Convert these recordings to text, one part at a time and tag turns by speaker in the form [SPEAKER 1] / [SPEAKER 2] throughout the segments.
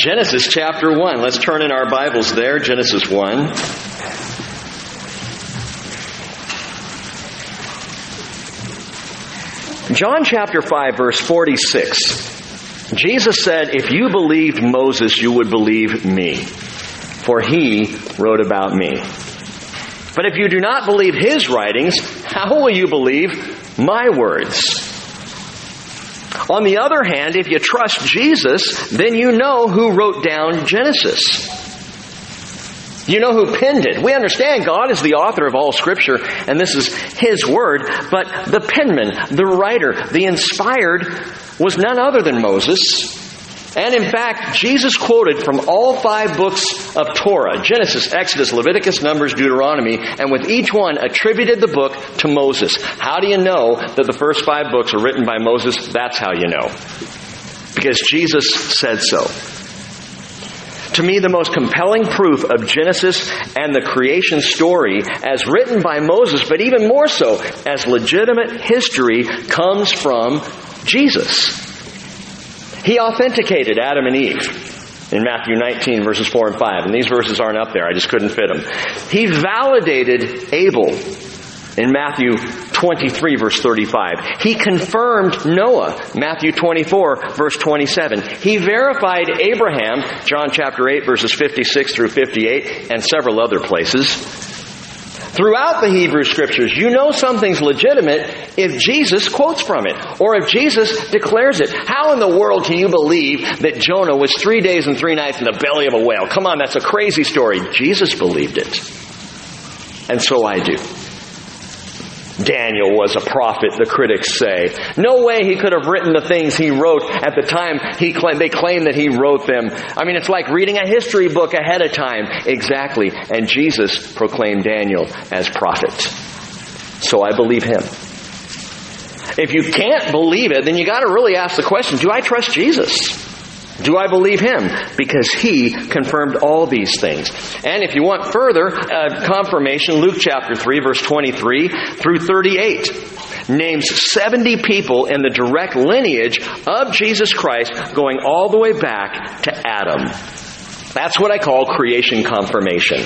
[SPEAKER 1] Genesis chapter 1. Let's turn in our Bibles there, Genesis 1. John chapter 5 verse 46. Jesus said, if you believed Moses, you would believe me, for he wrote about me. But if you do not believe his writings, how will you believe my words? On the other hand, if you trust Jesus, then you know who wrote down Genesis. You know who penned it. We understand God is the author of all scripture and this is His word, but the penman, the writer, the inspired was none other than Moses. And in fact, Jesus quoted from all five books of Torah Genesis, Exodus, Leviticus, Numbers, Deuteronomy, and with each one attributed the book to Moses. How do you know that the first five books are written by Moses? That's how you know. Because Jesus said so. To me, the most compelling proof of Genesis and the creation story, as written by Moses, but even more so as legitimate history, comes from Jesus. He authenticated Adam and Eve in Matthew 19 verses 4 and 5. And these verses aren't up there. I just couldn't fit them. He validated Abel in Matthew 23 verse 35. He confirmed Noah, Matthew 24 verse 27. He verified Abraham, John chapter 8 verses 56 through 58 and several other places. Throughout the Hebrew scriptures, you know something's legitimate if Jesus quotes from it, or if Jesus declares it. How in the world can you believe that Jonah was three days and three nights in the belly of a whale? Come on, that's a crazy story. Jesus believed it. And so I do. Daniel was a prophet, the critics say. No way he could have written the things he wrote at the time he they claim that he wrote them. I mean, it's like reading a history book ahead of time. Exactly. And Jesus proclaimed Daniel as prophet. So I believe him. If you can't believe it, then you gotta really ask the question, do I trust Jesus? Do I believe him? Because he confirmed all these things. And if you want further uh, confirmation, Luke chapter 3 verse 23 through 38 names 70 people in the direct lineage of Jesus Christ going all the way back to Adam. That's what I call creation confirmation.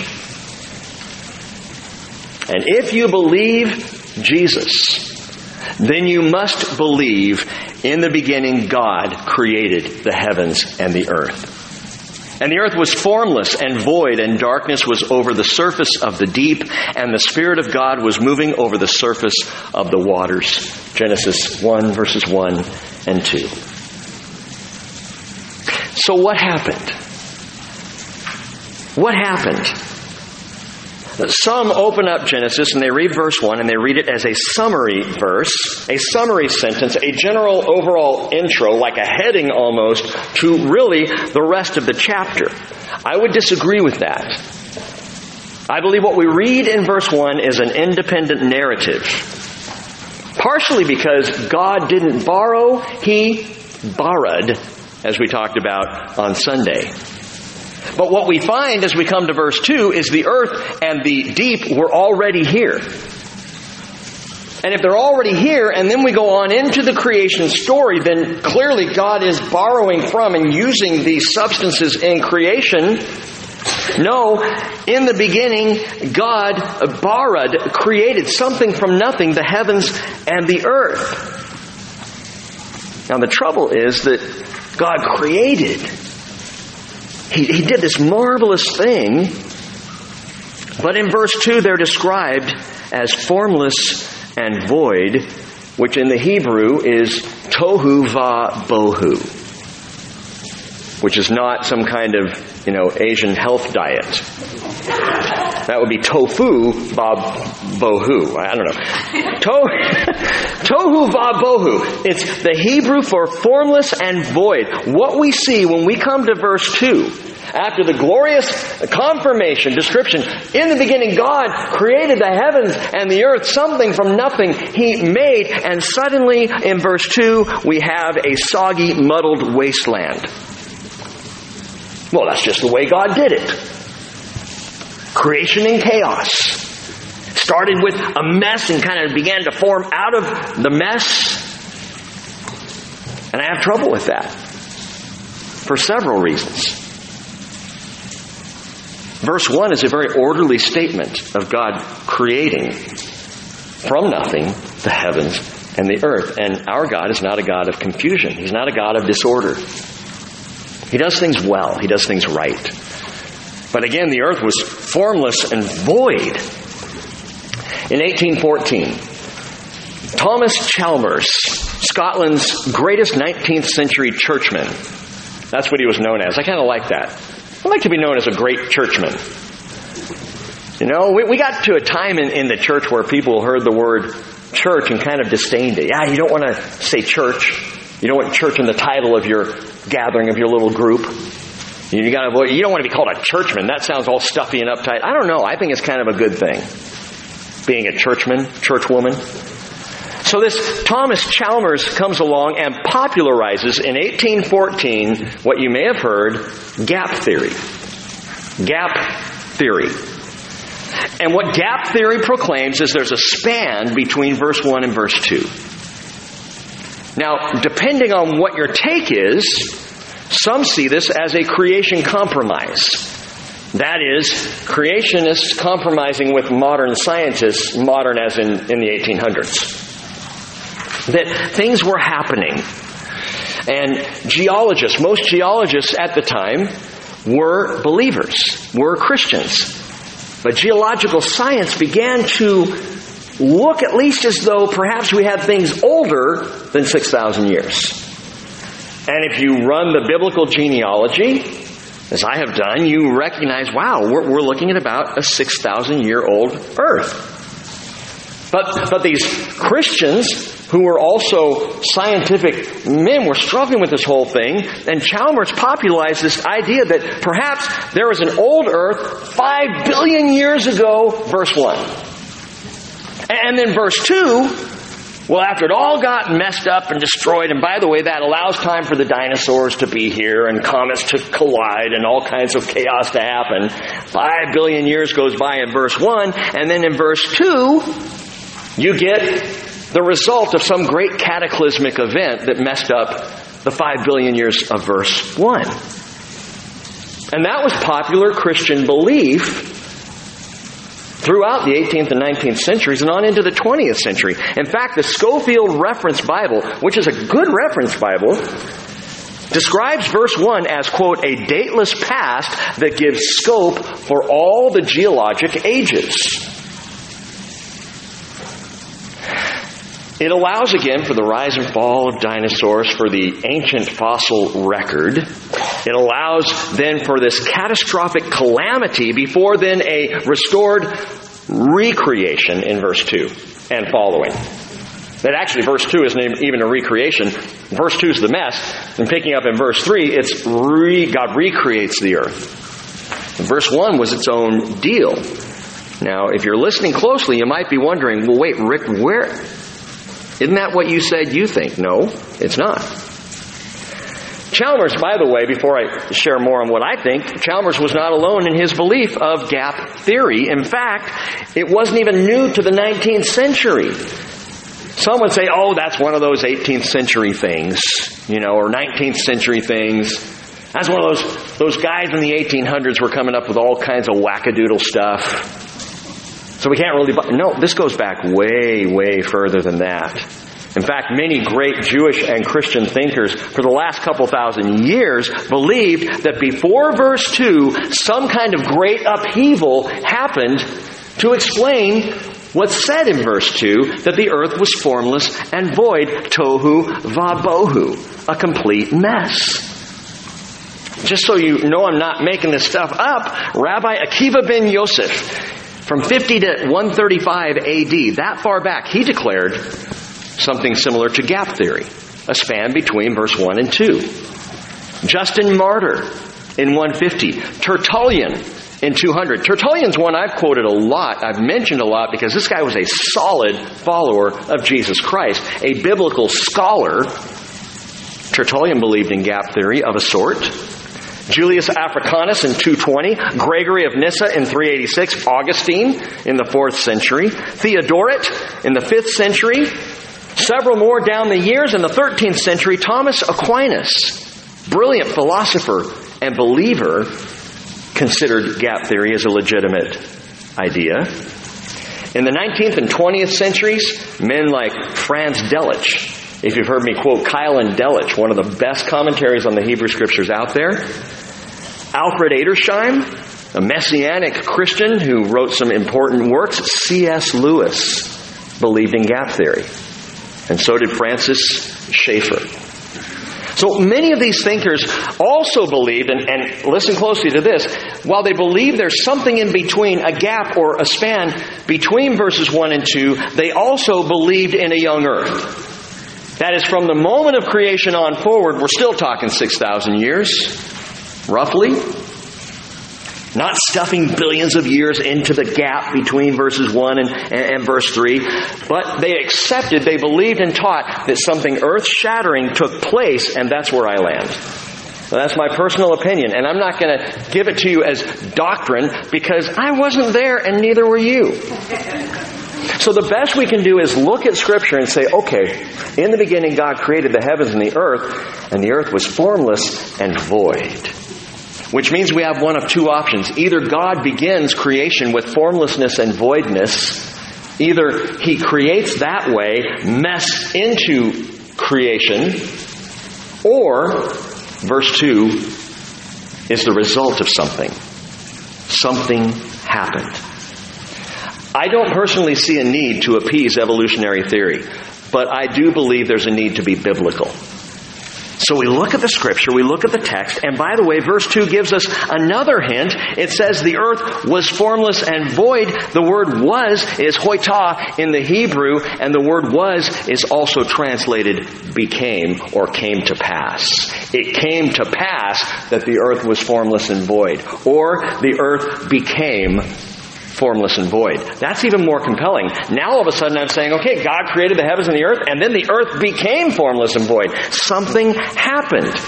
[SPEAKER 1] And if you believe Jesus, then you must believe in the beginning God created the heavens and the earth. And the earth was formless and void, and darkness was over the surface of the deep, and the Spirit of God was moving over the surface of the waters. Genesis 1, verses 1 and 2. So, what happened? What happened? Some open up Genesis and they read verse 1 and they read it as a summary verse, a summary sentence, a general overall intro, like a heading almost, to really the rest of the chapter. I would disagree with that. I believe what we read in verse 1 is an independent narrative. Partially because God didn't borrow, He borrowed, as we talked about on Sunday. But what we find as we come to verse 2 is the earth and the deep were already here. And if they're already here, and then we go on into the creation story, then clearly God is borrowing from and using these substances in creation. No, in the beginning, God borrowed, created something from nothing, the heavens and the earth. Now the trouble is that God created he, he did this marvelous thing, but in verse 2 they're described as formless and void, which in the Hebrew is tohu va bohu, which is not some kind of, you know, Asian health diet. That would be tofu va bohu. I don't know. To, tohu va bohu. It's the Hebrew for formless and void. What we see when we come to verse 2, after the glorious confirmation, description, in the beginning God created the heavens and the earth, something from nothing He made, and suddenly in verse 2 we have a soggy, muddled wasteland. Well, that's just the way God did it. Creation in chaos. Started with a mess and kind of began to form out of the mess. And I have trouble with that. For several reasons. Verse 1 is a very orderly statement of God creating from nothing the heavens and the earth. And our God is not a God of confusion. He's not a God of disorder. He does things well. He does things right. But again, the earth was formless and void. In 1814, Thomas Chalmers, Scotland's greatest 19th century churchman, that's what he was known as. I kind of like that. I'd like to be known as a great churchman. You know, we, we got to a time in, in the church where people heard the word church and kind of disdained it. Yeah, you don't want to say church. You don't want church in the title of your gathering of your little group. You got to You don't want to be called a churchman. That sounds all stuffy and uptight. I don't know. I think it's kind of a good thing. Being a churchman, churchwoman. So this Thomas Chalmers comes along and popularizes in 1814 what you may have heard, gap theory. Gap theory. And what gap theory proclaims is there's a span between verse 1 and verse 2. Now, depending on what your take is, some see this as a creation compromise. That is, creationists compromising with modern scientists, modern as in, in the 1800s. That things were happening. And geologists, most geologists at the time, were believers, were Christians. But geological science began to look at least as though perhaps we had things older than 6,000 years. And if you run the biblical genealogy, as I have done, you recognize, wow, we're, we're looking at about a 6,000 year old earth. But, but these Christians who were also scientific men were struggling with this whole thing, and Chalmers popularized this idea that perhaps there was an old earth five billion years ago, verse 1. And then verse 2, well, after it all got messed up and destroyed, and by the way, that allows time for the dinosaurs to be here and comets to collide and all kinds of chaos to happen. Five billion years goes by in verse 1, and then in verse 2, you get the result of some great cataclysmic event that messed up the five billion years of verse 1. And that was popular Christian belief throughout the 18th and 19th centuries and on into the 20th century. In fact, the Scofield Reference Bible, which is a good reference Bible, describes verse 1 as, quote, a dateless past that gives scope for all the geologic ages. It allows again for the rise and fall of dinosaurs, for the ancient fossil record. It allows then for this catastrophic calamity before then a restored recreation in verse 2 and following. That actually verse 2 isn't even a recreation. Verse 2 is the mess. And picking up in verse 3, it's re, God recreates the earth. And verse 1 was its own deal. Now, if you're listening closely, you might be wondering, well, wait, Rick, where, isn't that what you said you think? No, it's not. Chalmers, by the way, before I share more on what I think, Chalmers was not alone in his belief of gap theory. In fact, it wasn't even new to the 19th century. Some would say, oh, that's one of those 18th century things, you know, or 19th century things. That's one of those, those guys in the 1800s were coming up with all kinds of wackadoodle stuff. So we can't really, no, this goes back way, way further than that. In fact, many great Jewish and Christian thinkers for the last couple thousand years believed that before verse 2, some kind of great upheaval happened to explain what's said in verse 2 that the earth was formless and void, tohu vabohu, a complete mess. Just so you know I'm not making this stuff up, Rabbi Akiva ben Yosef from 50 to 135 AD, that far back, he declared something similar to gap theory, a span between verse 1 and 2. Justin Martyr in 150, Tertullian in 200. Tertullian's one I've quoted a lot, I've mentioned a lot because this guy was a solid follower of Jesus Christ, a biblical scholar. Tertullian believed in gap theory of a sort. Julius Africanus in 220, Gregory of Nyssa in 386, Augustine in the 4th century, Theodoret in the 5th century, several more down the years in the 13th century, Thomas Aquinas, brilliant philosopher and believer, considered gap theory as a legitimate idea. In the 19th and 20th centuries, men like Franz Delitzsch, if you've heard me quote Keil and Delitzsch, one of the best commentaries on the Hebrew Scriptures out there, Alfred Edersheim, a messianic Christian who wrote some important works, C.S. Lewis believed in gap theory. And so did Francis Schaeffer. So many of these thinkers also believed, and, and, listen closely to this, while they believe there's something in between, a gap or a span between verses 1 and 2, they also believed in a young earth. That is, from the moment of creation on forward, we're still talking 6,000 years, roughly. Not stuffing billions of years into the gap between verses 1 and, and, and verse 3, but they accepted, they believed and taught that something earth shattering took place, and that's where I land. Now, that's my personal opinion, and I'm not going to give it to you as doctrine because I wasn't there and neither were you. So the best we can do is look at Scripture and say, okay, in the beginning God created the heavens and the earth, and the earth was formless and void. Which means we have one of two options. Either God begins creation with formlessness and voidness, either He creates that way, mess into creation, or, verse 2, is the result of something. Something happened. I don't personally see a need to appease evolutionary theory, but I do believe there's a need to be biblical. So we look at the scripture, we look at the text, and by the way, verse 2 gives us another hint. It says the earth was formless and void. The word was is hoita in the Hebrew, and the word was is also translated became or came to pass. It came to pass that the earth was formless and void, or the earth became formless and void. That's even more compelling. Now all of a sudden I'm saying, okay, God created the heavens and the earth, and then the earth became formless and void. Something happened.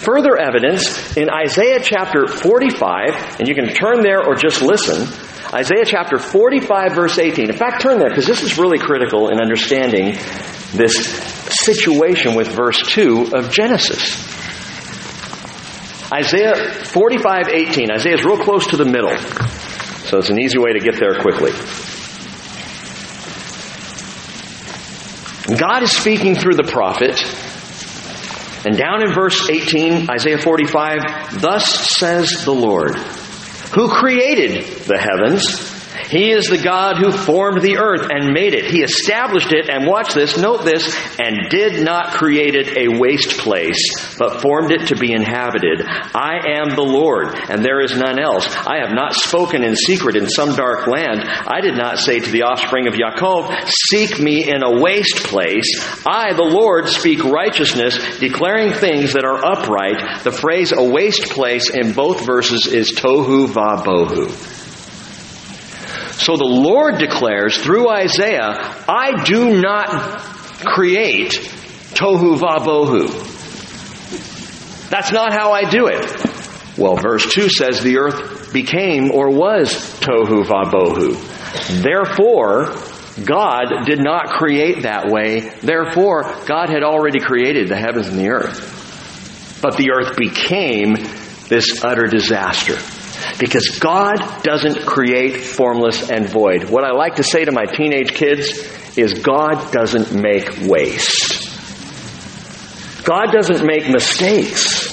[SPEAKER 1] Further evidence in Isaiah chapter 45, and you can turn there or just listen. Isaiah chapter 45 verse 18. In fact, turn there because this is really critical in understanding this situation with verse 2 of Genesis. Isaiah 45, 18. Isaiah is real close to the middle. So it's an easy way to get there quickly. God is speaking through the prophet. And down in verse 18, Isaiah 45, thus says the Lord, who created the heavens he is the God who formed the earth and made it. He established it, and watch this, note this, and did not create it a waste place, but formed it to be inhabited. I am the Lord, and there is none else. I have not spoken in secret in some dark land. I did not say to the offspring of Yaakov, Seek me in a waste place. I, the Lord, speak righteousness, declaring things that are upright. The phrase a waste place in both verses is tohu va bohu. So the Lord declares through Isaiah, I do not create tohu vabohu. That's not how I do it. Well, verse 2 says the earth became or was tohu vabohu. Therefore, God did not create that way. Therefore, God had already created the heavens and the earth. But the earth became this utter disaster. Because God doesn't create formless and void. What I like to say to my teenage kids is God doesn't make waste. God doesn't make mistakes.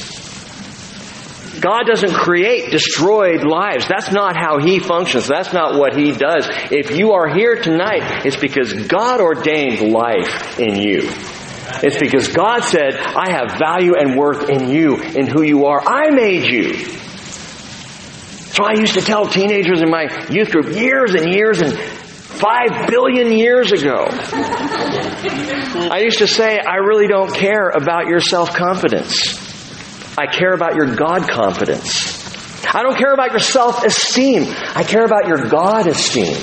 [SPEAKER 1] God doesn't create destroyed lives. That's not how He functions. That's not what He does. If you are here tonight, it's because God ordained life in you. It's because God said, I have value and worth in you, in who you are. I made you. So I used to tell teenagers in my youth group years and years and five billion years ago. I used to say, I really don't care about your self confidence. I care about your God confidence. I don't care about your self esteem. I care about your God esteem.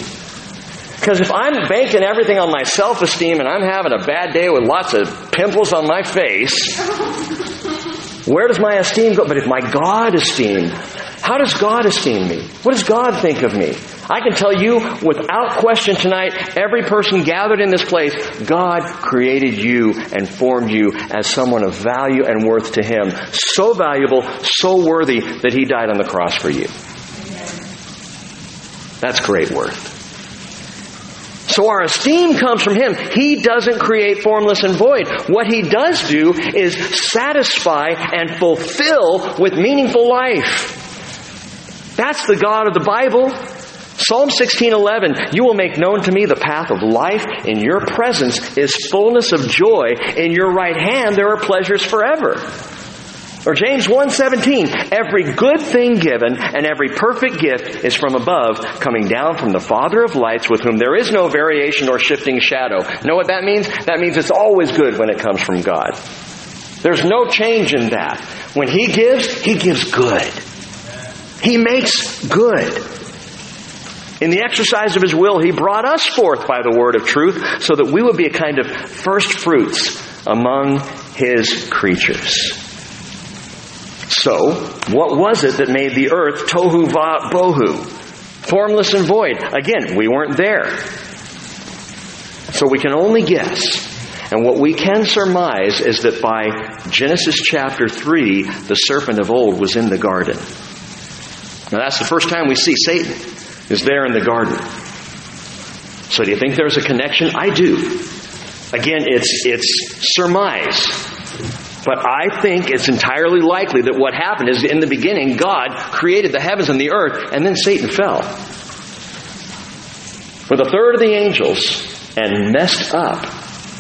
[SPEAKER 1] Because if I'm banking everything on my self esteem and I'm having a bad day with lots of pimples on my face, where does my esteem go? But if my God esteem How does God esteem me? What does God think of me? I can tell you without question tonight, every person gathered in this place, God created you and formed you as someone of value and worth to Him. So valuable, so worthy that He died on the cross for you. That's great worth. So our esteem comes from Him. He doesn't create formless and void. What He does do is satisfy and fulfill with meaningful life. That's the God of the Bible. Psalm 16:11 You will make known to me the path of life in your presence is fullness of joy in your right hand there are pleasures forever. Or James 1:17 Every good thing given and every perfect gift is from above coming down from the father of lights with whom there is no variation or shifting shadow. Know what that means? That means it's always good when it comes from God. There's no change in that. When he gives, he gives good. He makes good. In the exercise of His will, He brought us forth by the word of truth so that we would be a kind of first fruits among His creatures. So, what was it that made the earth tohu va bohu? Formless and void. Again, we weren't there. So we can only guess. And what we can surmise is that by Genesis chapter 3, the serpent of old was in the garden. Now that's the first time we see Satan is there in the garden. So do you think there's a connection? I do. Again, it's, it's surmise. But I think it's entirely likely that what happened is in the beginning, God created the heavens and the earth, and then Satan fell. With a third of the angels and messed up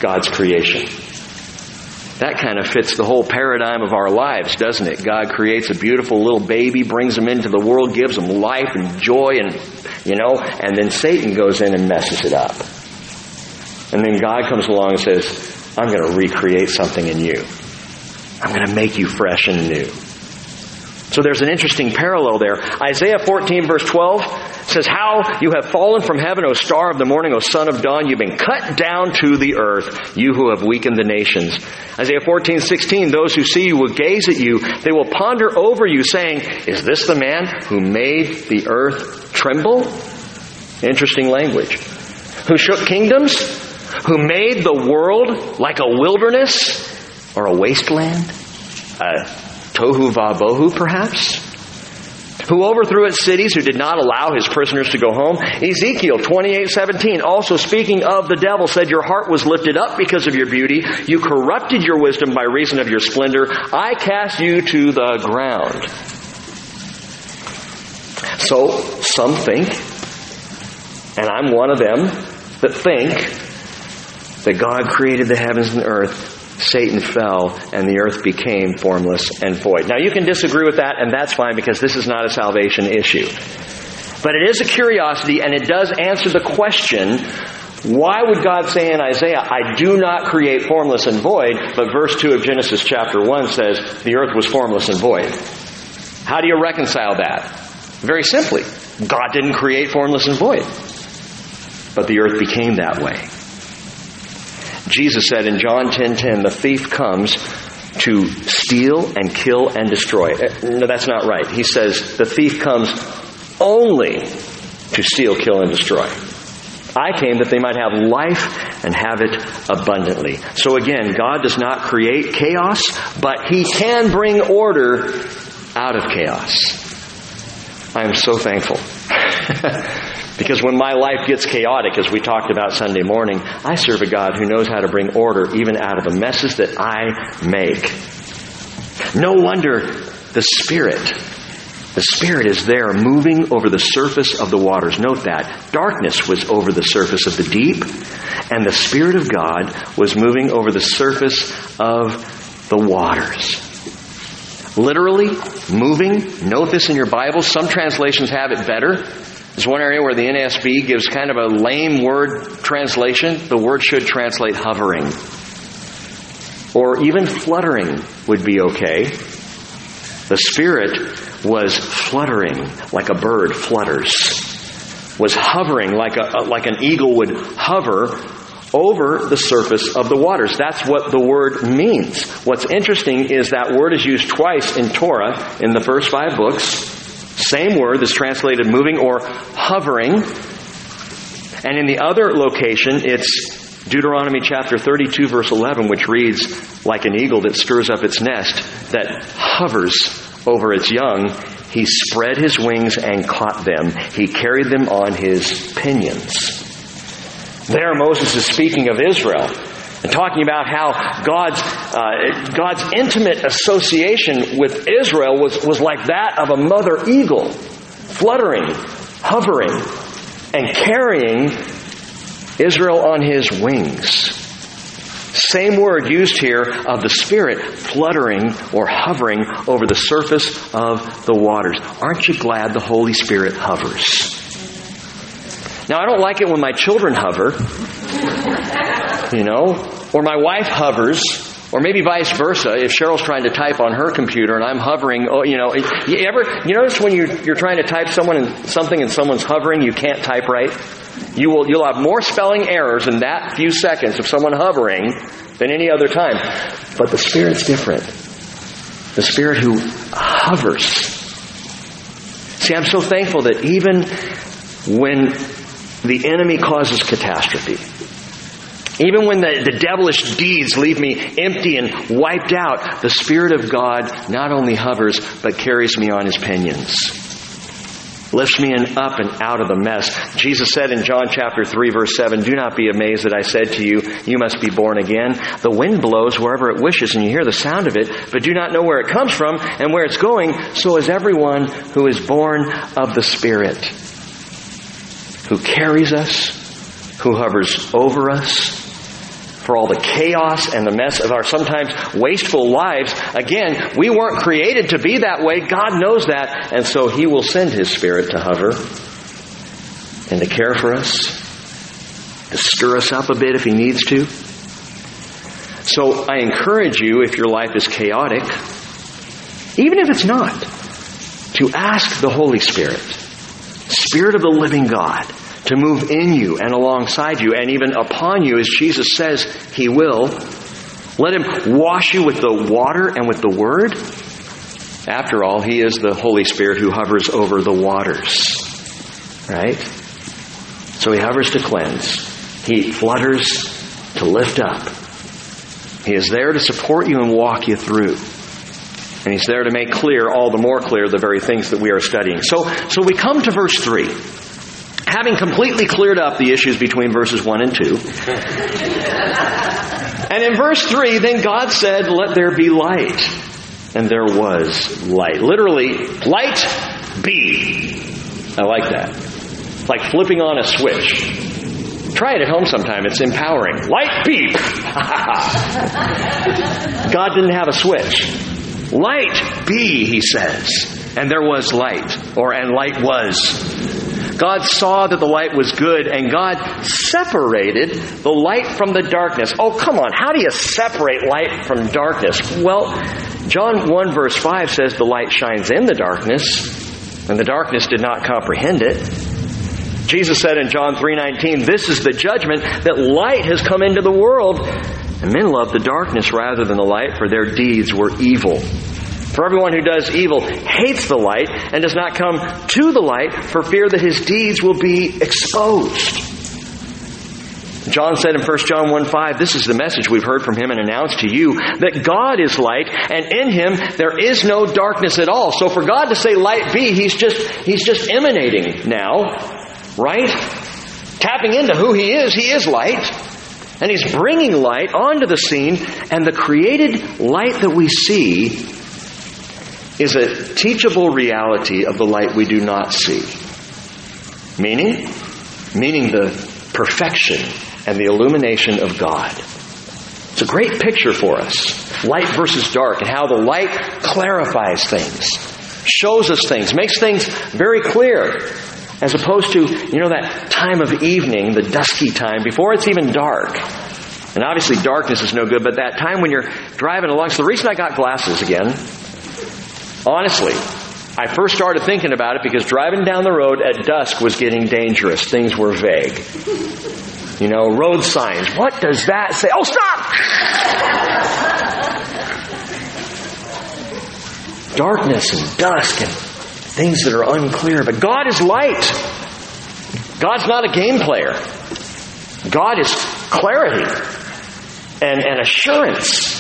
[SPEAKER 1] God's creation. That kind of fits the whole paradigm of our lives, doesn't it? God creates a beautiful little baby, brings him into the world, gives him life and joy and, you know, and then Satan goes in and messes it up. And then God comes along and says, I'm going to recreate something in you. I'm going to make you fresh and new. So there's an interesting parallel there. Isaiah 14 verse 12 says, How you have fallen from heaven, O star of the morning, O son of dawn. You've been cut down to the earth, you who have weakened the nations. Isaiah 14, 16, those who see you will gaze at you. They will ponder over you saying, Is this the man who made the earth tremble? Interesting language. Who shook kingdoms? Who made the world like a wilderness or a wasteland? Uh, Tohu Vabohu, perhaps? Who overthrew its cities, who did not allow his prisoners to go home. Ezekiel 28, 17, also speaking of the devil, said, Your heart was lifted up because of your beauty. You corrupted your wisdom by reason of your splendor. I cast you to the ground. So, some think, and I'm one of them, that think that God created the heavens and earth Satan fell and the earth became formless and void. Now you can disagree with that and that's fine because this is not a salvation issue. But it is a curiosity and it does answer the question, why would God say in Isaiah, I do not create formless and void, but verse 2 of Genesis chapter 1 says, the earth was formless and void? How do you reconcile that? Very simply, God didn't create formless and void, but the earth became that way. Jesus said in John 10:10, 10, 10, the thief comes to steal and kill and destroy. Uh, no, that's not right. He says the thief comes only to steal, kill, and destroy. I came that they might have life and have it abundantly. So again, God does not create chaos, but He can bring order out of chaos. I am so thankful. Because when my life gets chaotic, as we talked about Sunday morning, I serve a God who knows how to bring order even out of the messes that I make. No wonder the Spirit, the Spirit is there moving over the surface of the waters. Note that. Darkness was over the surface of the deep, and the Spirit of God was moving over the surface of the waters. Literally, moving. Note this in your Bible. Some translations have it better. There's one area where the NSB gives kind of a lame word translation. The word should translate hovering. Or even fluttering would be okay. The Spirit was fluttering like a bird flutters. Was hovering like a, like an eagle would hover over the surface of the waters. That's what the word means. What's interesting is that word is used twice in Torah in the first five books Same word that's translated moving or hovering. And in the other location, it's Deuteronomy chapter 32 verse 11, which reads, like an eagle that stirs up its nest, that hovers over its young, he spread his wings and caught them. He carried them on his pinions. There Moses is speaking of Israel and talking about how God's, uh, God's intimate association with Israel was, was like that of a mother eagle, fluttering, hovering, and carrying Israel on his wings. Same word used here of the Spirit fluttering or hovering over the surface of the waters. Aren't you glad the Holy Spirit hovers? Now, I don't like it when my children hover, you know, or my wife hovers, or maybe vice versa, if Cheryl's trying to type on her computer and I'm hovering, oh, you know, you ever, you notice when you, you're trying to type someone and something and someone's hovering, you can't type right? You will, you'll have more spelling errors in that few seconds of someone hovering than any other time. But the Spirit's different. The Spirit who hovers. See, I'm so thankful that even when the enemy causes catastrophe, even when the, the devilish deeds leave me empty and wiped out, the Spirit of God not only hovers, but carries me on his pinions lifts me up and out of the mess. Jesus said in John chapter 3 verse 7, Do not be amazed that I said to you, you must be born again. The wind blows wherever it wishes and you hear the sound of it, but do not know where it comes from and where it's going. So is everyone who is born of the Spirit, who carries us, who hovers over us, for all the chaos and the mess of our sometimes wasteful lives. Again, we weren't created to be that way. God knows that. And so He will send His Spirit to hover and to care for us, to stir us up a bit if He needs to. So I encourage you, if your life is chaotic, even if it's not, to ask the Holy Spirit, Spirit of the living God, to move in you and alongside you and even upon you as Jesus says he will. Let him wash you with the water and with the word. After all, he is the Holy Spirit who hovers over the waters. Right? So he hovers to cleanse. He flutters to lift up. He is there to support you and walk you through. And he's there to make clear, all the more clear, the very things that we are studying. So, so we come to verse 3 having completely cleared up the issues between verses 1 and 2. and in verse 3, then God said, Let there be light. And there was light. Literally, light be. I like that. Like flipping on a switch. Try it at home sometime. It's empowering. Light beep. God didn't have a switch. Light be, he says. And there was light. Or, and light was. God saw that the light was good, and God separated the light from the darkness. Oh, come on. How do you separate light from darkness? Well, John 1 verse 5 says the light shines in the darkness, and the darkness did not comprehend it. Jesus said in John 3:19, "This is the judgment that light has come into the world, and men love the darkness rather than the light, for their deeds were evil." For everyone who does evil hates the light and does not come to the light for fear that his deeds will be exposed. John said in 1 John 1 5, this is the message we've heard from him and announced to you, that God is light, and in him there is no darkness at all. So for God to say light be, he's just, he's just emanating now, right? Tapping into who he is, he is light. And he's bringing light onto the scene, and the created light that we see is a teachable reality of the light we do not see. Meaning? Meaning the perfection and the illumination of God. It's a great picture for us. Light versus dark and how the light clarifies things, shows us things, makes things very clear. As opposed to, you know, that time of evening, the dusky time, before it's even dark. And obviously darkness is no good, but that time when you're driving along. So the reason I got glasses again Honestly, I first started thinking about it because driving down the road at dusk was getting dangerous. Things were vague. You know, road signs. What does that say? Oh, stop! Darkness and dusk and things that are unclear. But God is light. God's not a game player. God is clarity and, and assurance.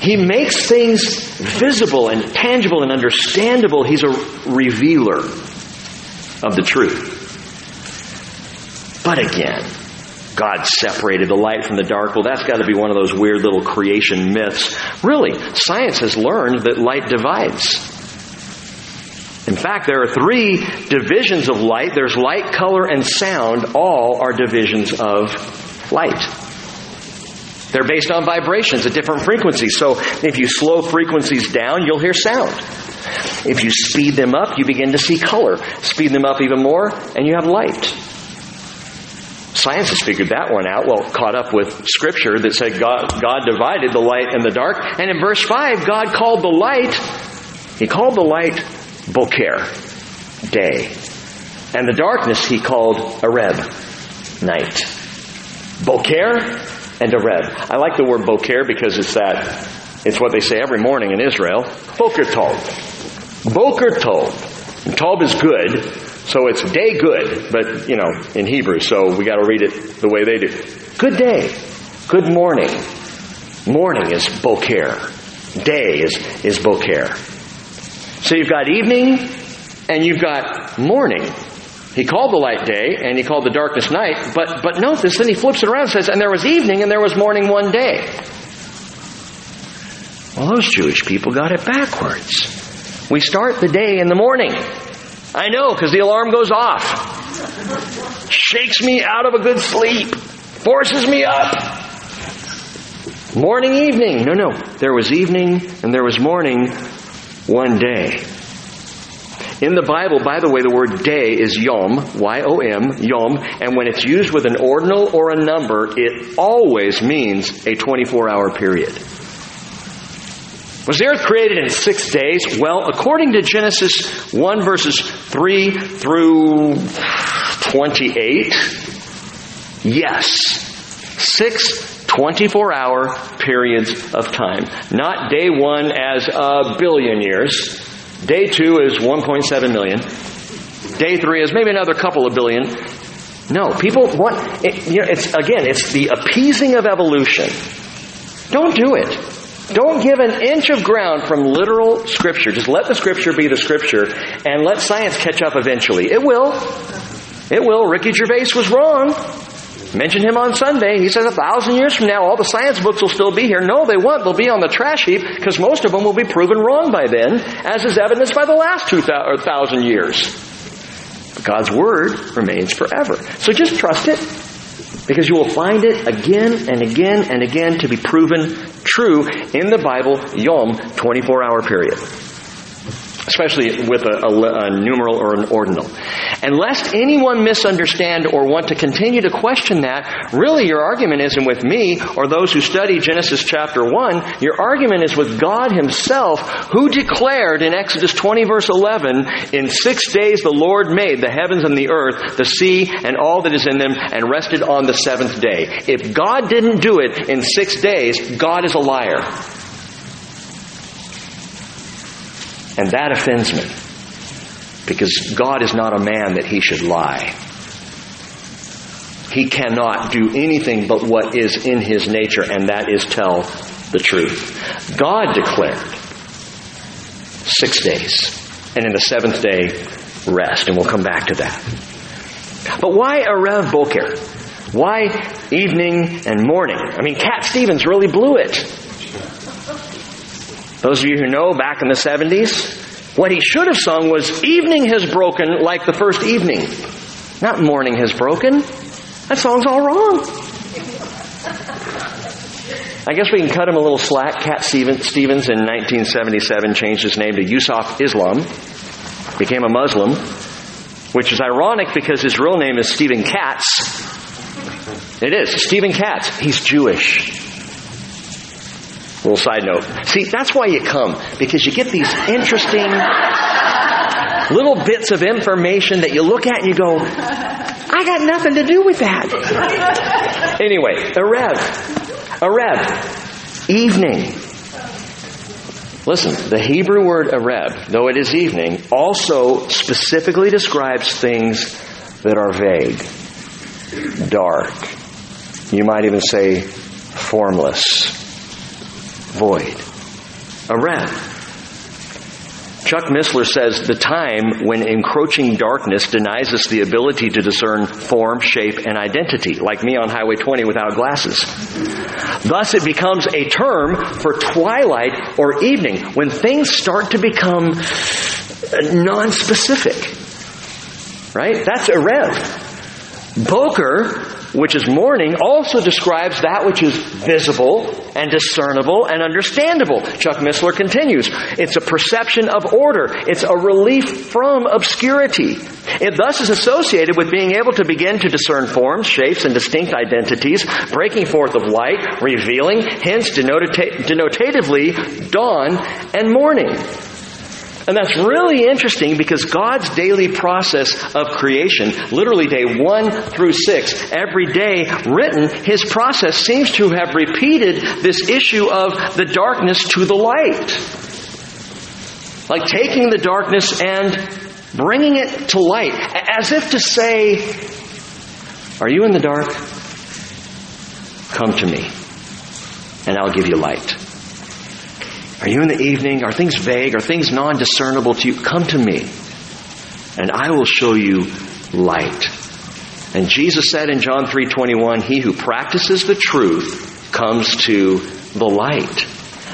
[SPEAKER 1] He makes things visible and tangible and understandable. He's a revealer of the truth. But again, God separated the light from the dark. Well, that's got to be one of those weird little creation myths. Really, science has learned that light divides. In fact, there are three divisions of light. There's light, color, and sound. All are divisions of light. They're based on vibrations at different frequencies. So if you slow frequencies down, you'll hear sound. If you speed them up, you begin to see color. Speed them up even more, and you have light. Science has figured that one out. Well, caught up with scripture that said God, God divided the light and the dark. And in verse 5, God called the light, He called the light Boker, day. And the darkness he called Areb, night. Boker and Areb. I like the word Boker because it's that, it's what they say every morning in Israel. Boker Tov. Boker Tov. And Tov is good, so it's day good, but, you know, in Hebrew, so we gotta read it the way they do. Good day. Good morning. Morning is Boker. Day is, is Boker. So you've got evening and you've got morning. He called the light day and he called the darkness night, but, but note this, then he flips it around and says, and there was evening and there was morning one day. Well, those Jewish people got it backwards. We start the day in the morning. I know, because the alarm goes off. Shakes me out of a good sleep. Forces me up. Morning, evening. No, no. There was evening and there was morning one day. In the Bible, by the way, the word day is yom, Y-O-M, yom, and when it's used with an ordinal or a number, it always means a 24 hour period. Was the earth created in six days? Well, according to Genesis 1 verses 3 through 28, yes. Six 24 hour periods of time. Not day one as a billion years. Day two is 1.7 million. Day three is maybe another couple of billion. No, people want, it, you know, it's, again, it's the appeasing of evolution. Don't do it. Don't give an inch of ground from literal scripture. Just let the scripture be the scripture and let science catch up eventually. It will. It will. Ricky Gervais was wrong. Mention him on Sunday. He says a thousand years from now, all the science books will still be here. No, they won't. They'll be on the trash heap because most of them will be proven wrong by then, as is evidenced by the last two thousand years. God's Word remains forever. So just trust it because you will find it again and again and again to be proven true in the Bible, Yom, 24 hour period especially with a, a, a, numeral or an ordinal. And lest anyone misunderstand or want to continue to question that, really your argument isn't with me or those who study Genesis chapter 1. Your argument is with God Himself, who declared in Exodus 20 verse 11, In six days the Lord made the heavens and the earth, the sea, and all that is in them, and rested on the seventh day. If God didn't do it in six days, God is a liar. And that offends me. Because God is not a man that he should lie. He cannot do anything but what is in his nature, and that is tell the truth. God declared six days, and in the seventh day, rest. And we'll come back to that. But why Erev Boker? Why evening and morning? I mean, Cat Stevens really blew it. Those of you who know, back in the 70s, what he should have sung was, Evening has broken like the first evening. Not morning has broken. That song's all wrong. I guess we can cut him a little slack. Cat Stevens in 1977 changed his name to Yusuf Islam, became a Muslim, which is ironic because his real name is Stephen Katz. It is. Stephen Katz. He's Jewish. Little side note. See, that's why you come, because you get these interesting little bits of information that you look at and you go, I got nothing to do with that. anyway, Erev. Erev. Evening. Listen, the Hebrew word areb, though it is evening, also specifically describes things that are vague, dark. You might even say formless, void. Areb. Chuck Missler says the time when encroaching darkness denies us the ability to discern form, shape, and identity, like me on Highway 20 without glasses. Thus, it becomes a term for twilight or evening, when things start to become non-specific. Right? That's Erev. Boker which is morning, also describes that which is visible and discernible and understandable. Chuck Missler continues. It's a perception of order. It's a relief from obscurity. It thus is associated with being able to begin to discern forms, shapes, and distinct identities, breaking forth of light, revealing, hence denotatively, dawn and morning. And that's really interesting because God's daily process of creation, literally day one through six, every day written, His process seems to have repeated this issue of the darkness to the light. Like taking the darkness and bringing it to light, as if to say, Are you in the dark? Come to me, and I'll give you light. Are you in the evening? Are things vague? Are things non discernible to you? Come to me, and I will show you light. And Jesus said in John 3:21, "He who practices the truth comes to the light."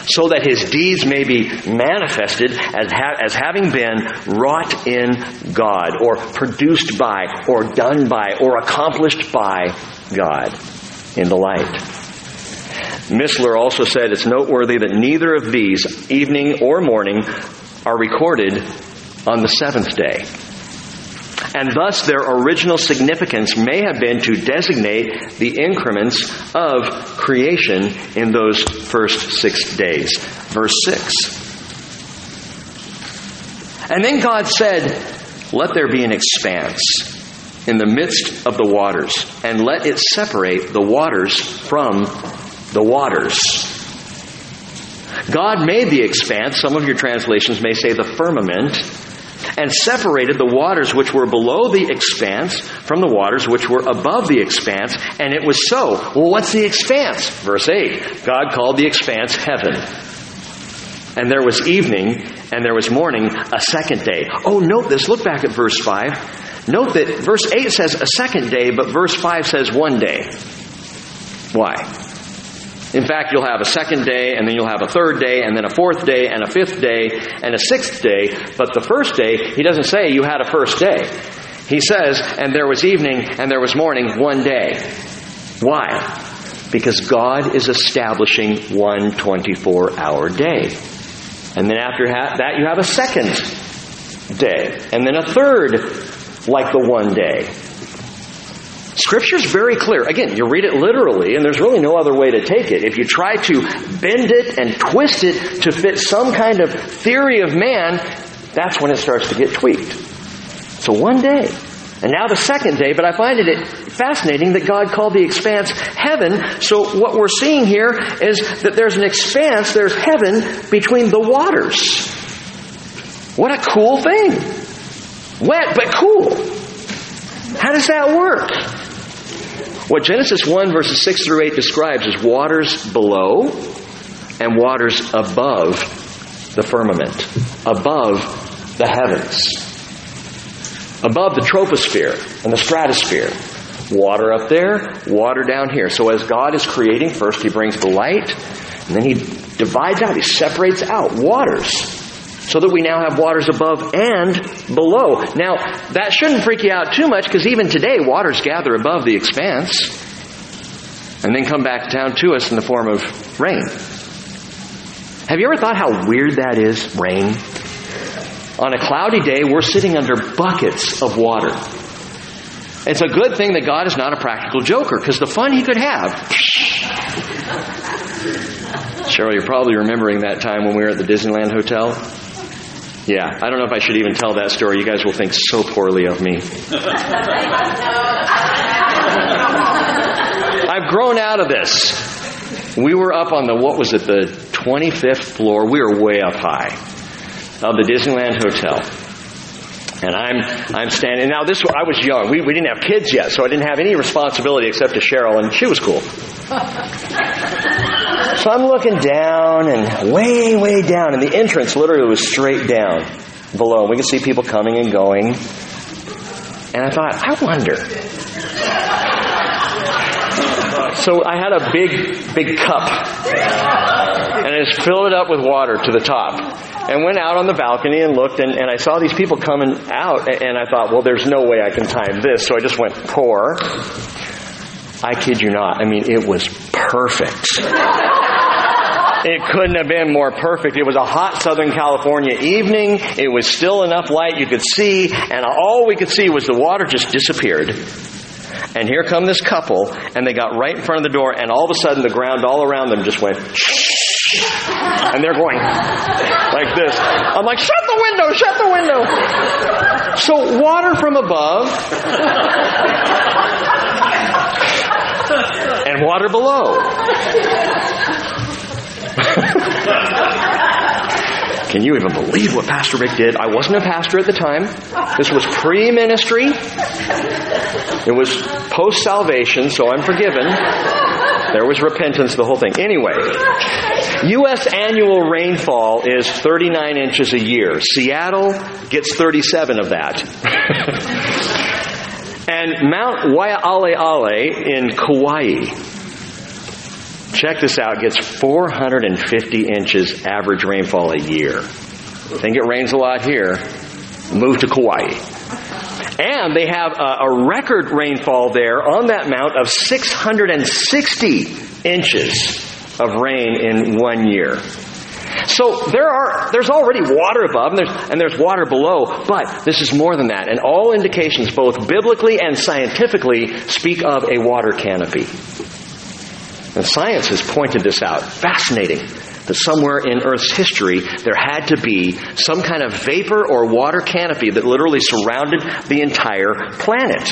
[SPEAKER 1] So that his deeds may be manifested as, ha- as having been wrought in God, or produced by, or done by, or accomplished by God in the light. Missler also said it's noteworthy that neither of these, evening or morning, are recorded on the seventh day. And thus their original significance may have been to designate the increments of creation in those first six days. Verse 6. And then God said, Let there be an expanse in the midst of the waters, and let it separate the waters from the waters. God made the expanse, some of your translations may say the firmament, and separated the waters which were below the expanse from the waters which were above the expanse, and it was so. Well, what's the expanse? Verse 8 God called the expanse heaven. And there was evening, and there was morning, a second day. Oh, note this. Look back at verse 5. Note that verse 8 says a second day, but verse 5 says one day. Why? In fact, you'll have a second day, and then you'll have a third day, and then a fourth day, and a fifth day, and a sixth day. But the first day, he doesn't say you had a first day. He says, and there was evening, and there was morning, one day. Why? Because God is establishing one 24 hour day. And then after that, you have a second day, and then a third like the one day. Scripture's very clear. Again, you read it literally, and there's really no other way to take it. If you try to bend it and twist it to fit some kind of theory of man, that's when it starts to get tweaked. So one day, and now the second day, but I find it fascinating that God called the expanse heaven. So what we're seeing here is that there's an expanse, there's heaven between the waters. What a cool thing. Wet, but cool. How does that work? What Genesis 1 verses 6 through 8 describes is waters below and waters above the firmament, above the heavens, above the troposphere and the stratosphere. Water up there, water down here. So as God is creating, first He brings the light, and then He divides out, He separates out waters so that we now have waters above and below. Now, that shouldn't freak you out too much because even today, waters gather above the expanse and then come back down to us in the form of rain. Have you ever thought how weird that is, rain? On a cloudy day, we're sitting under buckets of water. It's a good thing that God is not a practical joker because the fun he could have. Cheryl, you're probably remembering that time when we were at the Disneyland Hotel. Yeah, I don't know if I should even tell that story. You guys will think so poorly of me. I've grown out of this. We were up on the, what was it, the 25th floor. We were way up high of the Disneyland Hotel. And I'm, I'm standing, now this, I was young. We, we didn't have kids yet, so I didn't have any responsibility except to Cheryl, and she was cool. So I'm looking down and way, way down, and the entrance literally was straight down below. And We could see people coming and going. And I thought, I wonder. So I had a big, big cup. And I just filled it up with water to the top. And went out on the balcony and looked, and, and I saw these people coming out, and I thought, well, there's no way I can time this. So I just went, pour. I kid you not. I mean, it was perfect. It couldn't have been more perfect. It was a hot Southern California evening. It was still enough light you could see, and all we could see was the water just disappeared. And here come this couple, and they got right in front of the door, and all of a sudden the ground all around them just went. And they're going like this. I'm like, shut the window, shut the window. So water from above and water below. Can you even believe what Pastor Rick did? I wasn't a pastor at the time. This was pre ministry. It was post salvation, so I'm forgiven. There was repentance, the whole thing. Anyway, U.S. annual rainfall is 39 inches a year. Seattle gets 37 of that. and Mount Waialeale in Kauai check this out, gets 450 inches average rainfall a year. I Think it rains a lot here. Move to Kauai. And they have a, a record rainfall there on that mount of 660 inches of rain in one year. So there are, there's already water above and there's, and there's water below, but this is more than that. And all indications, both biblically and scientifically, speak of a water canopy. And science has pointed this out. Fascinating. That somewhere in Earth's history, there had to be some kind of vapor or water canopy that literally surrounded the entire planet.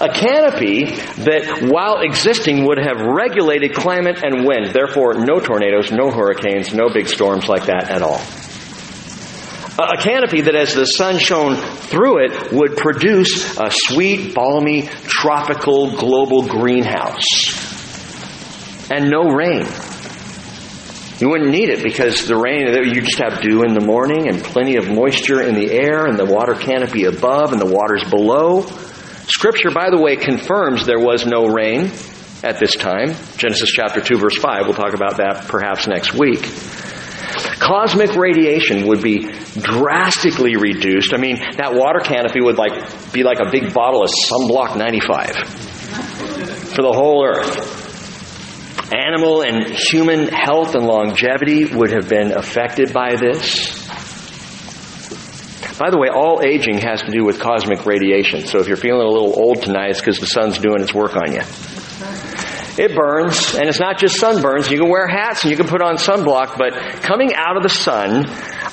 [SPEAKER 1] A canopy that, while existing, would have regulated climate and wind. Therefore, no tornadoes, no hurricanes, no big storms like that at all. A canopy that, as the sun shone through it, would produce a sweet, balmy, tropical global greenhouse and no rain. You wouldn't need it because the rain, you just have dew in the morning and plenty of moisture in the air and the water canopy above and the waters below. Scripture, by the way, confirms there was no rain at this time. Genesis chapter 2 verse 5. We'll talk about that perhaps next week. Cosmic radiation would be drastically reduced. I mean, that water canopy would like be like a big bottle of sunblock 95 for the whole earth. Animal and human health and longevity would have been affected by this. By the way, all aging has to do with cosmic radiation. So if you're feeling a little old tonight, it's because the sun's doing its work on you. It burns, and it's not just sunburns. You can wear hats and you can put on sunblock, but coming out of the sun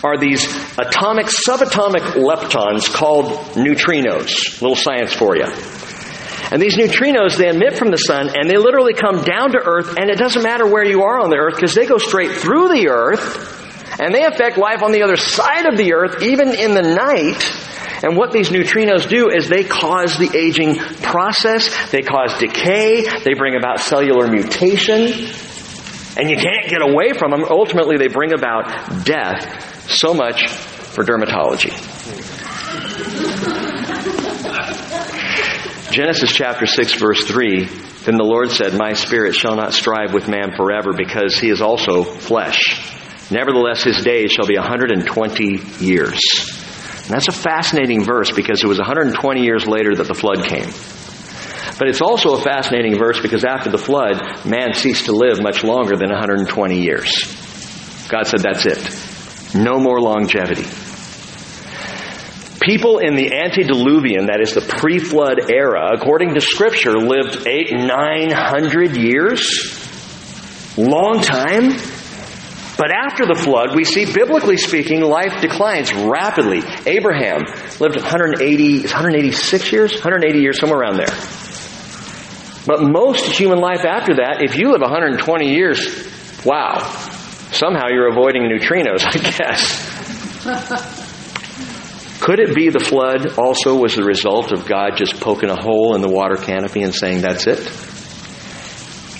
[SPEAKER 1] are these atomic, subatomic leptons called neutrinos. Little science for you. And these neutrinos, they emit from the sun and they literally come down to Earth, and it doesn't matter where you are on the Earth because they go straight through the Earth and they affect life on the other side of the Earth, even in the night. And what these neutrinos do is they cause the aging process, they cause decay, they bring about cellular mutation, and you can't get away from them. Ultimately, they bring about death. So much for dermatology. Genesis chapter 6 verse 3, then the Lord said, My spirit shall not strive with man forever because he is also flesh. Nevertheless, his days shall be 120 years. And that's a fascinating verse because it was 120 years later that the flood came. But it's also a fascinating verse because after the flood, man ceased to live much longer than 120 years. God said, That's it. No more longevity. People in the antediluvian, that is the pre flood era, according to Scripture, lived eight, nine hundred years. Long time. But after the flood, we see, biblically speaking, life declines rapidly. Abraham lived 180, 186 years? 180 years, somewhere around there. But most human life after that, if you live 120 years, wow, somehow you're avoiding neutrinos, I guess. Could it be the flood also was the result of God just poking a hole in the water canopy and saying, that's it?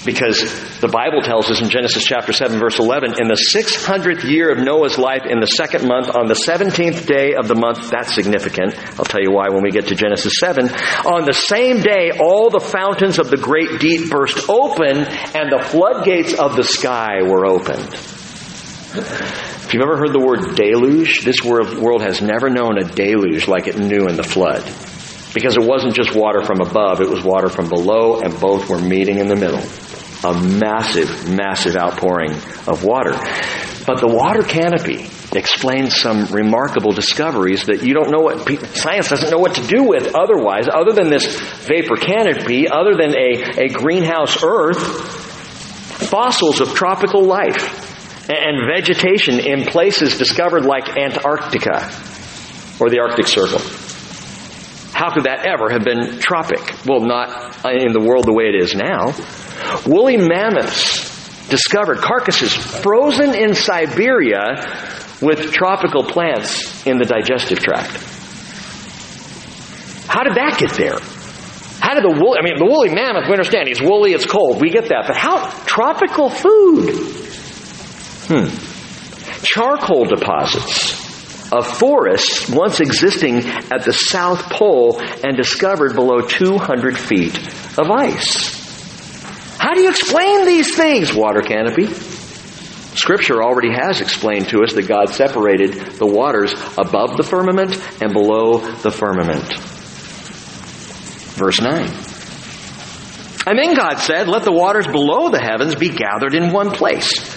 [SPEAKER 1] Because the Bible tells us in Genesis chapter 7 verse 11, in the 600th year of Noah's life, in the second month, on the 17th day of the month, that's significant. I'll tell you why when we get to Genesis 7. On the same day, all the fountains of the great deep burst open and the floodgates of the sky were opened. If you've ever heard the word deluge, this world has never known a deluge like it knew in the flood. Because it wasn't just water from above, it was water from below, and both were meeting in the middle a massive, massive outpouring of water. But the water canopy explains some remarkable discoveries that you don't know what science doesn't know what to do with otherwise, other than this vapor canopy, other than a, a greenhouse earth, fossils of tropical life and vegetation in places discovered like Antarctica or the Arctic Circle. How could that ever have been tropic? Well, not in the world the way it is now. Woolly mammoths discovered carcasses frozen in Siberia with tropical plants in the digestive tract. How did that get there? How did the woolly, I mean, the woolly mammoth, we understand, he's woolly, it's cold, we get that, but how, tropical food? Hmm. Charcoal deposits of forests once existing at the South Pole and discovered below 200 feet of ice. How do you explain these things, water canopy? Scripture already has explained to us that God separated the waters above the firmament and below the firmament. Verse 9. And then God said, Let the waters below the heavens be gathered in one place,